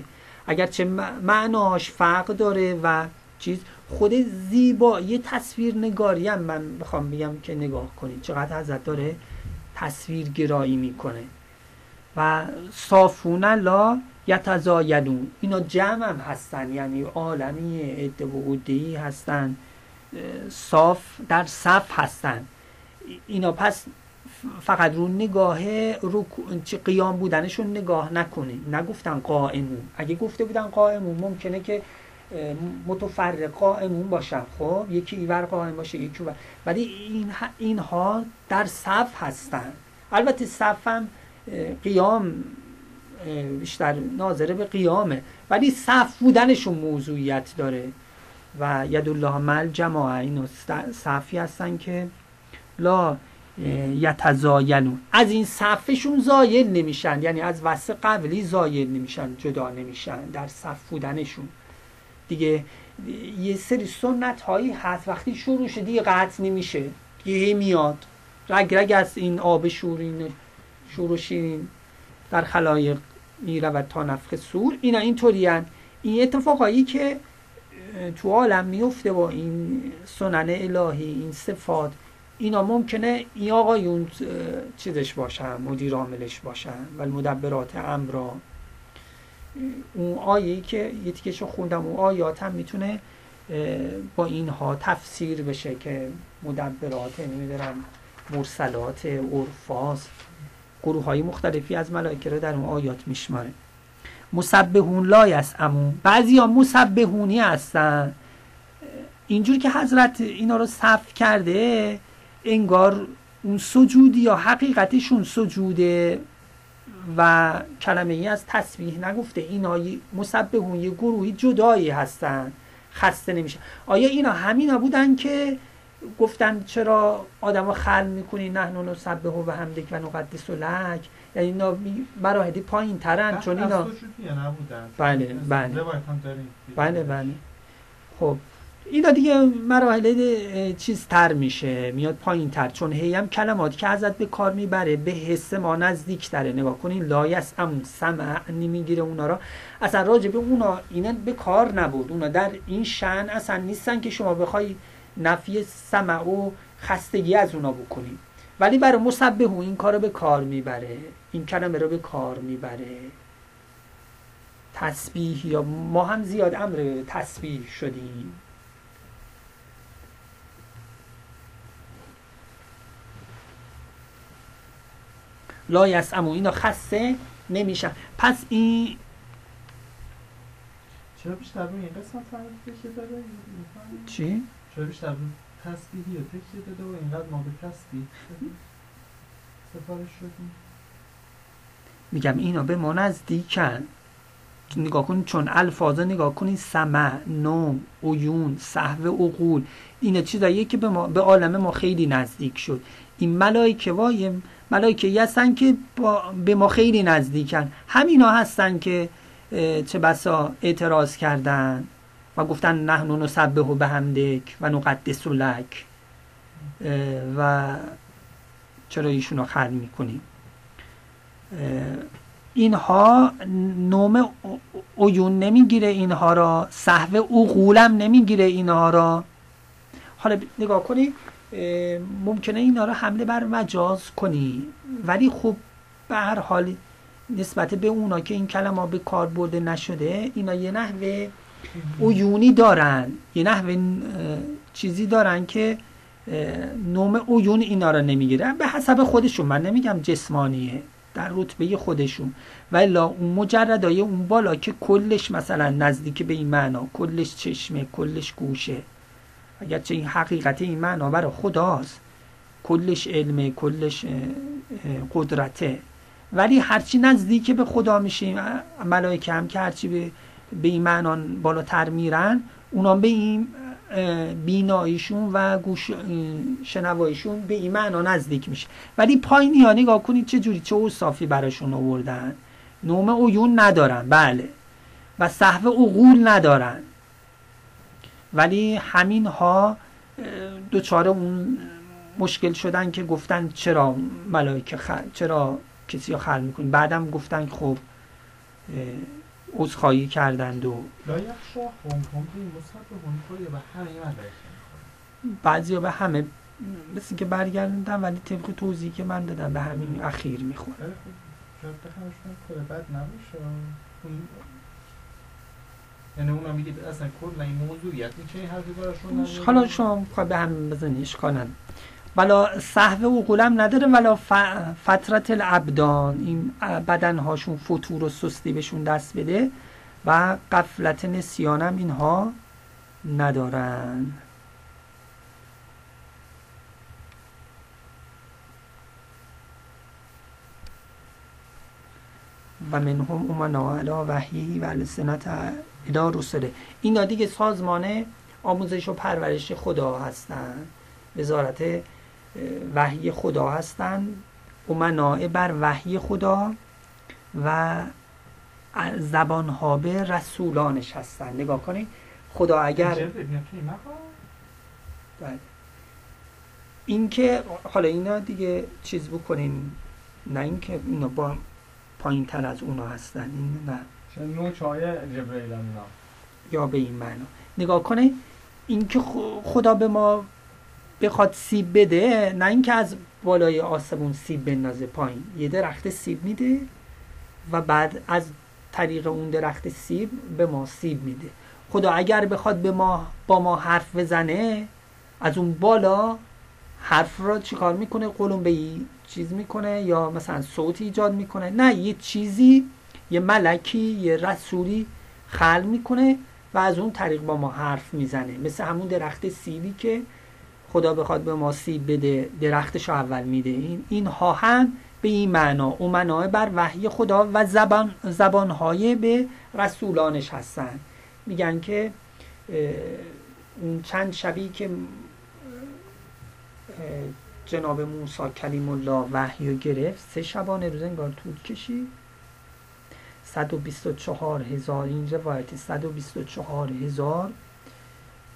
اگرچه معناش فرق داره و چیز خود زیبا یه تصویر نگاری هم من بخوام بگم که نگاه کنید. چقدر حضرت داره تصویر گرایی می‌کنه. و صافون لا یتزایلون. اینا جمع هم هستن یعنی عالمی عده و عدهی هستن. صاف در صف هستن. اینا پس فقط رو نگاه رو قیام بودنشون نگاه نکنید نگفتن قائمون. اگه گفته بودن قائمون ممکنه که متفرق قائمون باشن. خب یکی ایور قائم باشه یکی ایور ولی این اینها در صف هستن. البته صف هم قیام بیشتر ناظره به قیامه. ولی صف بودنشون موضوعیت داره. و الله مل جماعه اینو صفی هستن که لا یتزایلون از این صفشون زایل نمیشن یعنی از وسط قبلی زایل نمیشن جدا نمیشن در صف بودنشون. دیگه یه سری سنت هایی هست وقتی شروع شد دیگه قطع نمیشه دیگه میاد. رگ رگ از این آب شورین شور شیرین در خلایق می‌رود تا نفخ سور. اینا اینطوری این اتفاقایی که تو عالم میفته با این سنن الهی این صفات. اینا ممکنه این آقایون چیزش باشن مدیر عاملش باشن و مدبرات امرا اون آیه که یه تیکشو خوندم اون آیات هم می‌تونه با اینها تفسیر بشه که مدبرات نمی‌دونم مرسلات عرفاس گروه های مختلفی از ملائکه رو در اون آیات میشماره. مسبهون است امون بعضی ها مسبهونی هستن. اینجور که حضرت اینا رو صف کرده انگار اون سجودی یا حقیقتشون سجوده و کلمه ای از تسبیح نگفته. اینا مسبهون یه گروهی جدایی هستن. خسته نمیشه. آیا اینا همینا بودن که گفتن چرا آدم خل می‌کنی؟ نحن نسبه و همدک و نقدس و لک. یعنی اینا مراحلی پایین ترن چون اینا بله بله. بله بله. خب. اینا دیگه مراحل چیز تر میشه میاد پایین تر. چون هی هم کلمات که ازت به کار می‌بره به حس ما نزدیک تره. نگاه کنین لایس ام سمع نمی‌گیره اونا را. اصلا راجع به اونا اینا به کار نبود. اونا در این شن اصلا نیستن که شما بخوای نفی سمع و خستگی از اونا بکنید ولی برای مسبه این کار به کار می‌بره. این کلمه رو به کار می‌بره. تسبیح یا ما هم زیاد امر تسبیح شدیم. لا یسعمو اینا خسته نمیشن. پس این چرا بیشتر روی این قسمت داره چی؟ چرا بیشتر تسبیحی و تکیه داده و اینقدر ما به تسبیح سفارش شدیم؟ میگم اینا به ما نزدیکن. نگاه کنید چون الفاظا نگاه کنید سمع نوم عیون صحو عقول اینا چیزاییه که به, ما، به عالم ما خیلی نزدیک شد. این ملائکه وای ملائکه هستن که به ما خیلی نزدیکن. همینا هستن که چه بسا اعتراض کردن و گفتن نحن نسبه به همدک و نقدس لک. و چرا ایشونو خل می‌کنیم؟ اینها نوم عیون نمی‌گیره اینها را صحو عقولم نمی‌گیره اینها را. حالا نگاه کنی ممکنه اینها را حمله بر مجاز کنی. ولی خب به هر حال نسبت به اونا که این کلمه به کار برده نشده اینا یه نحوه عیونی دارن. یه نحوه چیزی دارن که نوم عیون اینا را نمی‌گیره. به حسب خودشون من نمیگم جسمانیه. در رتبه خودشون. ولی اون مجردای اون بالا که کلش مثلا نزدیک به این معنا کلش چشمه کلش گوشه. اگرچه این حقیقت این معنا برای خداست. کلش علمه کلش قدرته. ولی هرچی نزدیک به خدا میشیم ملائکه هم که هرچی به, به این معنان بالاتر میرن اونا به این بیناییشون و گوش شنواییشون به این معنا نزدیک میشه. ولی پایینی ها نگاه کنید چه جوری چه اوصافی براشون آوردن. نوم عیون ندارن بله. و صحو عقول ندارن. ولی همین ها دوچار اون مشکل شدن که گفتن چرا ملائکه خل... چرا کسی رو خل می‌کنی. بعدم گفتن خب عذرخواهی کردند و هم هم این هم بعضی به همه مثل که برگردوندن ولی طبق توضیحی که من دادم به همین اخیر می‌خوره یعنی اونا میگه اصلا کل این موضوعیت این چه حرفی براشون؟ حالا شما به همین بزنی اشکال. ولا صحو عقولم نداره ولا فترت الابدان این بدنهاشون فتور و سستی بهشون دست بده و قفلت نسیانم اینها ندارن. و منهم امنا وحیی و لسنت الی رسله. اینا دیگه سازمان آموزش و پرورش خدا هستند وزارت وحی خدا هستند امناع بر وحی خدا و زبان ها به رسولانش هستند نگاه کنید. خدا اگر؟ بله. اینکه حالا اینا دیگه چیز بکنین. نه اینکه اینا با پایین تر از اونا هستن. این نه. جبرئیل یا به این معنا. نگاه کنه اینکه خدا به ما بخواد سیب بده نه اینکه از بالای آسمون سیب بندازه پایین. یه درخت سیب میده و بعد از طریق اون درخت سیب به ما سیب میده. خدا اگر بخواد به ما با ما حرف بزنه از اون بالا حرف را چیکار می‌کنه؟ قلم به چیز می‌کنه یا مثلا صوت ایجاد می‌کنه؟ نه یه چیزی یه ملکی یه رسولی خلق می‌کنه و از اون طریق با ما حرف می‌زنه. مثل همون درخت سیبی که خدا بخواد به ما سیب بده درختش اول میده. این اینها هم به این معنا. امنای بر وحی خدا و زبان زبانهای به رسولانش هستن. میگن که اون چند شبی که جناب موسی کلیم الله وحی رو گرفت سه شبانه روز انگار طول کشید. 124 هزار این روایت 124 هزار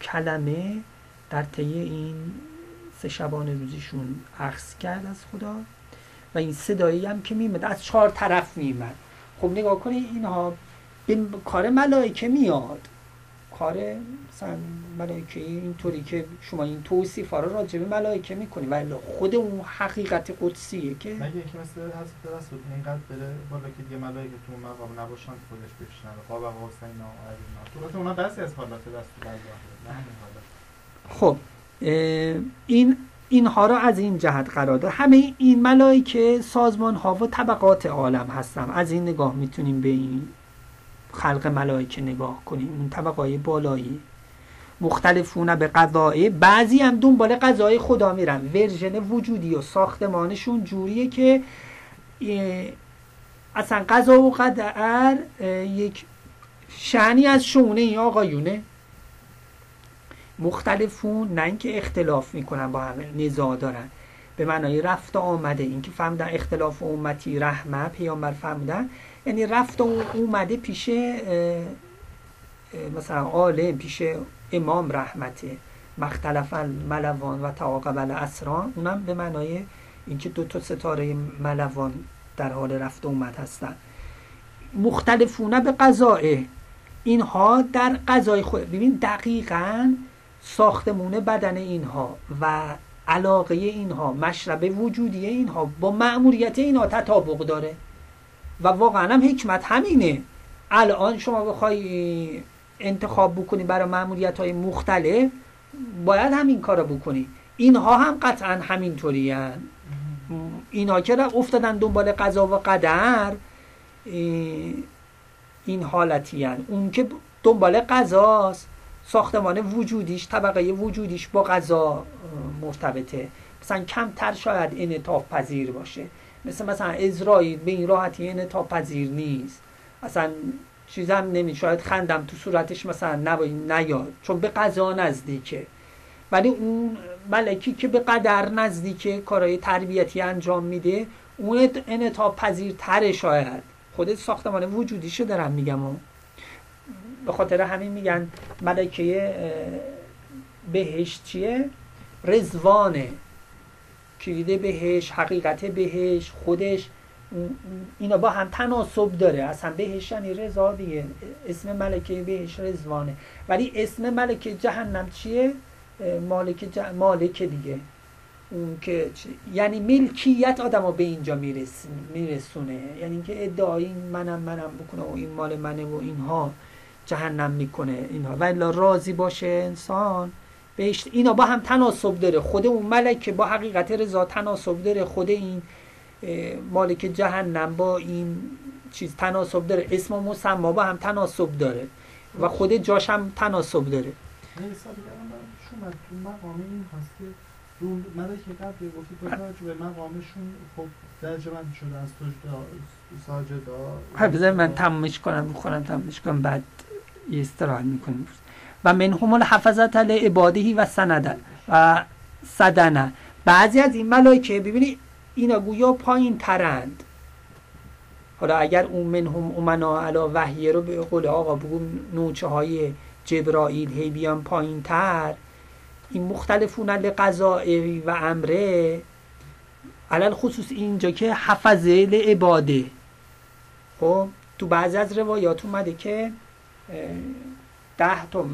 کلمه در طی این سه شبانه روزیشون عکس کرد از خدا و این صدایی هم که میمد از چهار طرف میمد خب نگاه کنید اینها به کار ملائکه میاد. کار مثلا ملائکه اینطوری که شما این توصیف رو راجع به ملائکه می‌کنی. ولی خود اون حقیقت قدسیه که مگه اینکه مثل حضرت رسول اینقدر بره بالا که دیگه ملائکه تو مقام نباشن خودش بشنن قاب حسین و علینا تو اونا بسی از حالات رسول الله خب این اینها را از این جهت قرار داد. همه این ملائکه سازمان ها و طبقات عالم هستن. از این نگاه می‌تونیم به این خلق ملائکه نگاه کنیم. اون طبقای بالایی. مختلفون به قضایه بعضی هم دنبال قضای خدا میرن. ورژن وجودی و ساختمانشون جوریه که اصلا قضا و قدر یک شعنی از شونه این آقایونه. مختلفون نه اینکه اختلاف می‌کنن با همه نزاع دارن. به معنای رفت آمده اینکه فهمیدن اختلاف امتی رحمه پیامبر فهمیدن. یعنی رفت و اومده پیش مثلا عالم پیش امام رحمته. مختلف ملوان و تعاقب الاسران. اونم به معنای اینکه دو تا ستاره ملوان در حال رفت اومد هستن. مختلفونه به قضایه اینها در قضای خود. ببین دقیقا ساختمون بدن اینها و علاقه اینها مشرب وجودی اینها با مأموریت اینها تطابق داره. و واقعا هم حکمت همینه. الان شما بخوای انتخاب بکنی برای مأموریت های مختلف باید همین کارو بکنی. اینها هم قطعا همینطوری اینها که افتادن دنبال قضا و قدر این حالتی هن. اون که دنبال قضاست ساختمان وجودیش طبقه وجودیش با اه، مرتبطه. مثلا کمتر شاید انعطاف پذیر باشه. مثل مثلا اسرائیل به این راحتی انعطاف پذیر نیست. اصلا چیزم نمی شاید خندم تو صورتش مثلا نبایی نیاد. چون به قضا نزدیکه. ولی اون ملکی که به قدر نزدیکه کارهای تربیتی انجام میده اون انعطاف پذیرتره شاید. خود ساختمان وجودیشو دارم میگم. و به خاطر همین میگن ملکه بهش چیه؟ رزوانه کلید بهش حقیقت بهش خودش. اینا با هم تناسب داره. اصلا بهش یعنی رضا دیگه. اسم ملکه بهش رزوانه ولی اسم ملکه جهنم چیه؟ مالک, مالک دیگه. اون که یعنی ملکیت آدم به اینجا میرس... میرسونه. یعنی اینکه ادعای منم منم بکنه و این مال منه و اینها. جهنم می‌کنه اینها. ولی راضی باشه انسان. بهش اینا با هم تناسب داره. خود اون ملک با حقیقت رضا تناسب داره. خود این مالک جهنم با این چیز تناسب داره. اسم و مسما با هم تناسب داره. و خود جاش هم تناسب داره. شما تو مقام این هست که رو ملکه قبل گفتی با توجه به مقامشون خب درجه من شده از تو ساجدا. من تمامش کنم بخورم تمامش کنم بعد. استراحت می‌کنیم. و من هم الحفظت عبادهی و سنده و صدنه. بعضی از این ملائکه ببینید اینا گویا پایین ترند. حالا اگر اون من هم امنا علا وحیه رو به قول آقا بگو نوچه های جبرائیل هی بیان پایین تر این مختلفون لقضاء و امره. علال خصوص اینجا که حفظه لعباده. خب تو بعضی از روایات اومده که ده تا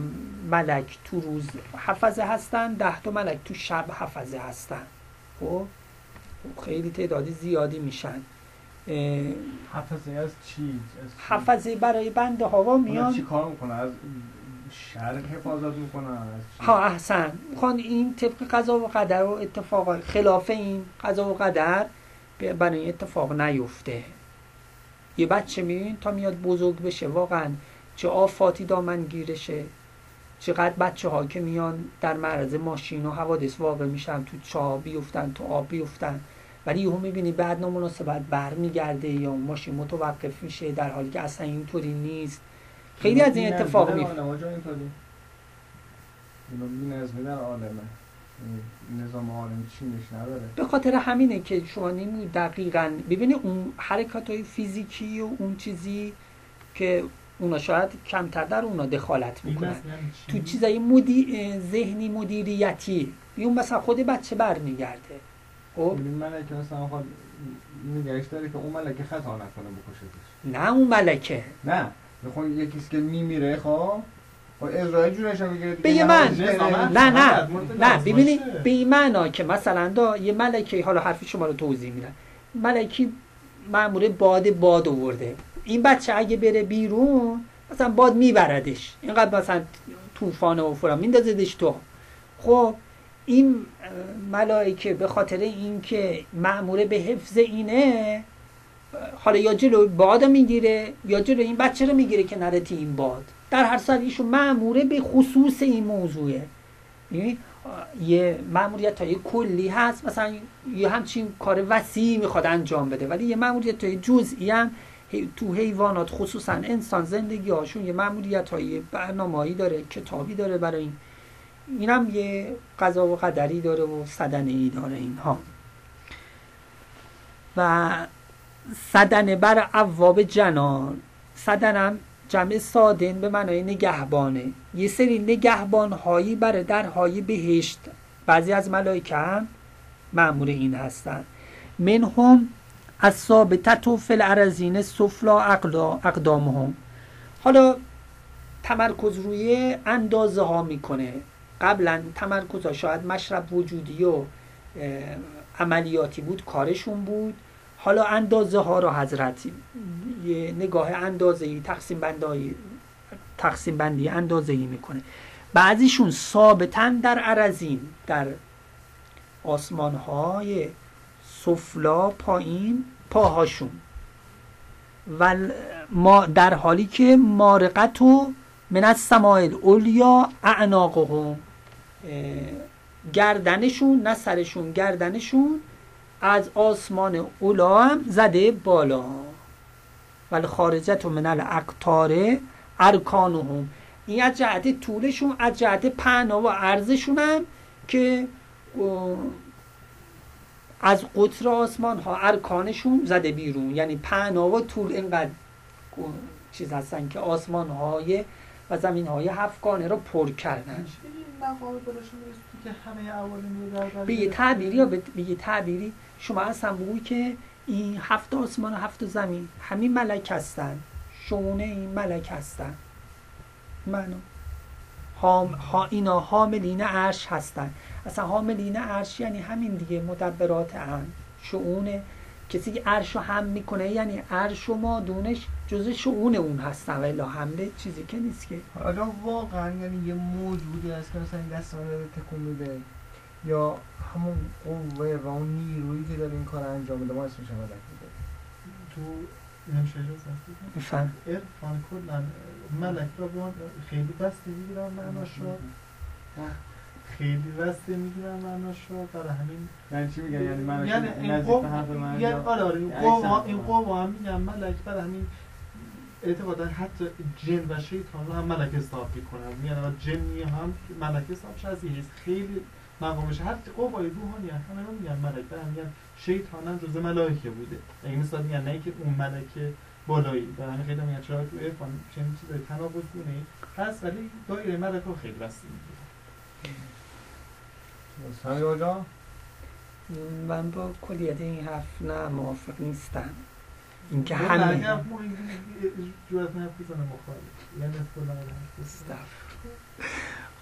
ملک تو روز حفظه هستن ده تا ملک تو شب حفظه هستن. خب؟ خیلی تعدادی زیادی میشن. حفظه از چی؟ حفظه برای بنده هوا میان. چی کار می‌کنه از شرق حفاظت می‌کنن؟ ها احسن. می‌خوان این طبق قضا و قدر و اتفاق خلاف این قضا و قدر برای اتفاق نیفته. یه بچه میبین تا میاد بزرگ بشه واقعا. چه آفاتی دامن گیرشه چقدر بچه ها که میان در معرض ماشین و حوادث واقع میشن تو چاه بیفتن تو آب بیفتن. ولی یهو می‌بینی بعد نامناسبت برمیگرده یا ماشین متوقف میشه در حالی که اصلا اینطوری نیست. خیلی از این اتفاق میفته. نظام عالم چینش نداره. به خاطر همینه که شما نمی دقیقا. ببینید اون حرکات های فیزیکی و اون چیزی که اونا شاید کمتر در اونا دخالت می‌کنن. تو چیزای مدی... ذهنی مدیریتی. اون مثلا خود بچه برمیگرده. خب؟ ملکه مثلا خود نگهش داره که اون ملکه خطا نکنه بکشتش نه اون ملکه. نه. می‌خوام یکیست که میمیره خب؟ خب اسرائیل جونش هم به من نه نه. نه ببینید به این معنا که مثلا دا یه ملکه حالا حرف شما رو توضیح میدن ملکی مامور باد باد آورده. این بچه اگه بره بیرون مثلا باد میبردش. اینقدر مثلا طوفان و فرا میندازدش تو. خب این ملائکه به خاطر اینکه مأموره به حفظ اینه حالا یا جلو باد می‌گیره یا جلو این بچه رو می‌گیره که نره این باد. در هر صورت ایشون مأموره به خصوص این موضوعه. یعنی یه مأموریت های کلی هست. مثلا یه همچین کار وسیعی می‌خواد انجام بده ولی یه مأموریت های جزئی هم تو حیوانات خصوصا انسان زندگی هاشون یه مأموریت های برنامه‌ای داره کتابی داره برای این. اینم یه قضا و قدری داره و صدنه ای داره اینها. و صدنه بر عواب جنان. صدنم جمع سادن به معنای نگهبانه. یه سری نگهبان هایی بر درهای بهشت. بعضی از ملائکه هم معمور این هستن. منهم از ثابتت و فل عرزین سفلا اقدامهم. حالا تمرکز روی اندازه ها می‌کنه. قبلا تمرکز ها شاید مشرب وجودی و عملیاتی بود کارشون بود. حالا اندازه ها رو حضرت یه نگاه اندازه ای تقسیم بندی تقسیم بندی اندازه ای می‌کنه. بعضیشون ثابتن در عرزین در آسمان های سفلا پایین پاهاشون. و ما در حالی که مارقت و من از سمایل اولیا اعناقهم گردنشون نه سرشون گردنشون از آسمان اولا هم زده بالا. ولی خارجت من الاقطار ارکانهم. این از جهت طولشون از جهت پهنا و عرضشون هم که از قطر آسمان ها ارکانشون زده بیرون. یعنی پهنا و طول اینقدر چیز هستن که آسمان های و زمین های هفتگانه رو پر کردن. به یه؟ تعبیری به یه تعبیری شما اصلا بگوی که این هفت آسمان و هفت زمین همین ملک هستن. شونه این ملک هستن. حام ها اینا حاملین عرش هستن. اصلا حاملین عرش یعنی همین دیگه مدبرات هم شعون. کسی که عرش رو هم می‌کنه یعنی عرش و مادونش جز شعون اون هستن و الا حمله چیزی که نیست که. حالا واقعا یعنی یه موجودی هست که مثلا این دست من داره تکون میده. یا همون قوه و اون نیرویی که داره این کار رو انجام میده ما اسمش هم تو؟ میفهم. عرفان کلا ملک را خیلی بسته می‌گیرن معناش رو. خیلی بسته می‌گیرن معناش رو برای همین. یعنی چی میگن یعنی من یعنی این قوم من یعنی آره آره این عکس قوم هم این کنن. قوم هم میگن ملک برای همین اعتقادا حتی جن و شیطان رو هم ملک حساب می‌کنن. میگن جنی هم ملک حساب شازی هست خیلی مقامش هر قوای روحانی هم همه میگن ملک برای میگن شیطان هم جزء ملائکه بوده. یعنی مثلا میگن نه که اون ملک بالایی. برای همین خیلی میگن چرا تو عرفان چنین چیزای تناقض گونه هست ولی دایره ملک رو خیلی بسته می‌گیره. سمی آجا من با کلیت این حرف نه موافق نیستم. اینکه همه جورت نه مخالف. یعنی کلا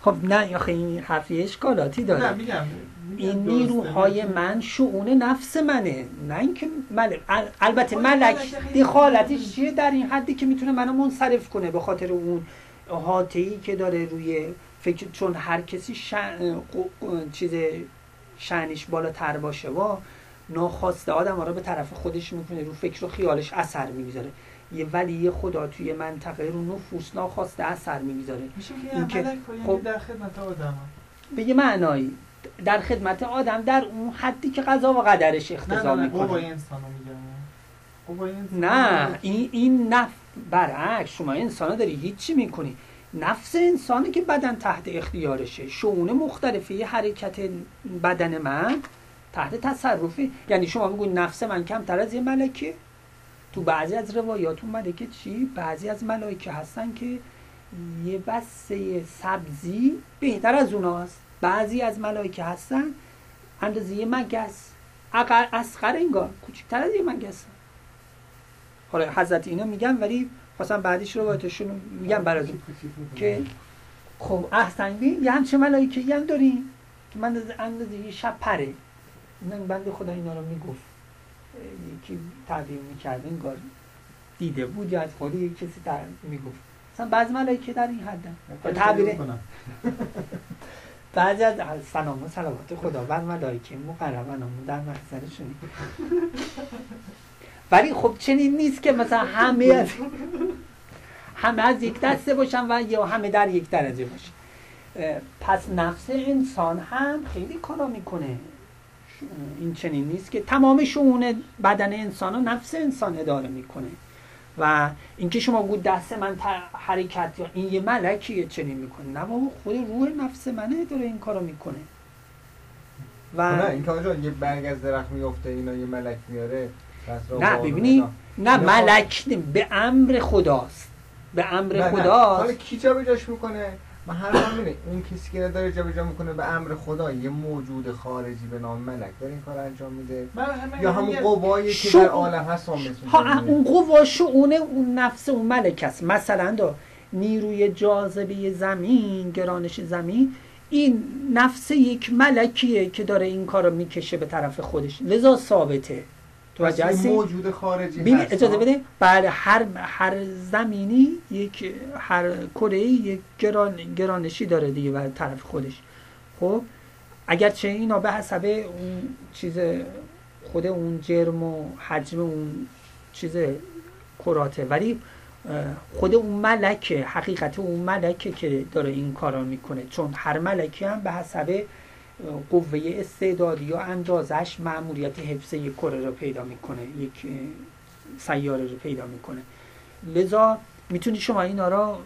خب نه آخه این حرف یه اشکالاتی نه داره میگم میگم این. نیروهای من شعون نفس منه. نه اینکه ملک ال- البته خب، ملک دخالتش چیه در این حدی که می‌تونه منو منصرف کنه به خاطر اون احاطه‌ای که داره روی فکر چون هر کسی شن... چیز شنش بالاتر باشه و ناخواسته آدم رو به طرف خودش می‌کنه رو فکر و خیالش اثر می‌گذاره. یه ولی خدا توی منطقه رو نفوس ناخواسته اثر می‌گذاره. میشه که یه خب- در خدمت آدم به یه معنایی. در خدمت آدم در اون حدی که قضا و قدرش نه نه نه قوای می‌کنه نه این این نف برعکس. شما انسان داری هیچی می‌کنی. نفس انسانی که بدن تحت اختیارشه. شعون مختلفه یه حرکت بدن من تحت تصرفی یعنی شما بگوی نفس من کمتر از یه ملکه. تو بعضی از روایات اومده که چی؟ بعضی از ملائکه هستن که یه بسته سبزی بهتر از اوناست. بعضی از ملائکه هستن اندازه یه مگس. اقل اسقر انگار کوچکتر از یه مگس. حالا حضرت اینا میگن ولی خواستم بعدیش رو میگم براتون. که خب احسن بی یه همچه ملائکه هم داریم. که من اندازه- اندازه یه شب پره. اینا بنده خدا اینا رو می‌گفت. یکی تعبیر می‌کرد انگار دیده بود یا از خود یک کسی در می‌گفت. مثلا بعضی ملائکه در این حدن تعبیر بعضی از سلام و صلوات خدا. بر ملائکه مقربانمون در محضرشون ولی خب چنین نیست که مثلا همه از همه از یک دسته باشن و یا همه در یک درجه باشن. پس نفس انسان هم خیلی کارا می‌کنه. این چنین نیست که تمام شعون بدن انسان و نفس انسان اداره می‌کنه. و اینکه شما گو دست من حرکت یا این یه ملکیه چنین می‌کنه. نه بابا خود روح نفس منه داره این کارو می‌کنه. و نه این که یه برگ از درخت میفته اینا یه ملک میاره. نه ببینی. نه ملک نه، به امر خداست. به امر نه. حالا خداست. کی جابجاش می‌کنه؟ من هر میره اون کسی که داره جابجا می‌کنه به امر خدا یه موجود خارجی به نام ملک. داره این کار انجام میده. یا همون قوایی که در عالم هست ها. اون قوا شعون اون نفس اون ملک است. مثلا دا نیروی جاذبه زمین گرانش زمین این نفس یک ملکیه که داره این کار رو می‌کشه به طرف خودش. لذا ثابته. تو پس یه هستی؟ موجود خارجی ببین اجازه؟ بده بله هر هر زمینی یک هر کره یک گران گرانشی داره دیگه بر طرف خودش خب اگرچه اینا به حسب اون چیز خود اون جرم و حجم اون چیز کراته ولی خود اون ملکه حقیقت اون ملکه که داره این کارا می‌کنه چون هر ملکه هم به حسب قوه استعدادی یا اندازش معمولیت حفظ یک کره رو پیدا می‌کنه یک سیاره رو پیدا می‌کنه. لذا می‌تونی شما اینا را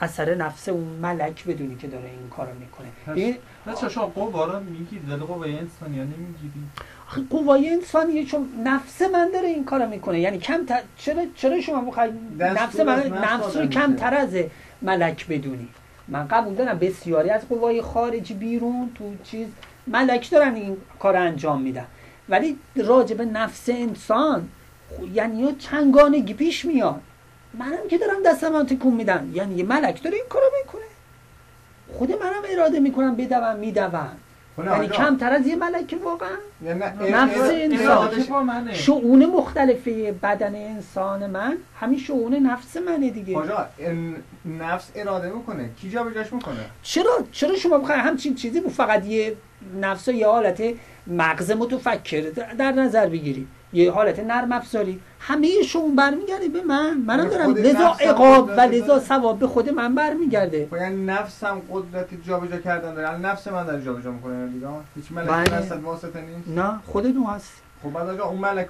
اثر نفس اون ملک بدونی که داره این کارو می‌کنه. این بچه شما قوا رو می‌گیری دل قوای انسانی ها نمی‌گیری آخه قوای انسانیه چون نفس من داره این کارو می‌کنه. یعنی کم تر... چرا چرا شما می‌خواید نفس من نفس رو کمتر. از ملک بدونی؟ من قبول دارم بسیاری از قوای خارجی بیرون تو چیز ملک دارن این کار انجام میدن ولی راجع به نفس انسان یعنی یه چنگانگی پیش میاد. منم که دارم دستم رو تکون میدم. یعنی یه ملک داره این کارو می‌کنه. خود منم اراده می‌کنم بدوم میدوم. آقا. کمتر از یه ملکه واقعا. نفس انسان. شعون مختلفه بدن انسان من. همین شعون نفس منه دیگه. کجا؟ نفس اراده می‌کنه. کی جا بجاش می‌کنه؟ چرا؟ چرا شما بخواید همچین چیزی بود فقط یه نفس و یه حالت مغز متفکر در نظر بگیری؟ یه حالت نرم افزاری. همه شعون برمیگرده به من. منم خود دارم لذا عقاب و لذا. ثواب به خود من برمیگرده. خب یعنی نفس هم قدرت جابجا کردن داره. نفس من داره جابجا می‌کنه دیگه هیچ ملکی بله. واسطه نیست. نه خود نو هست. خب بعد اون ملک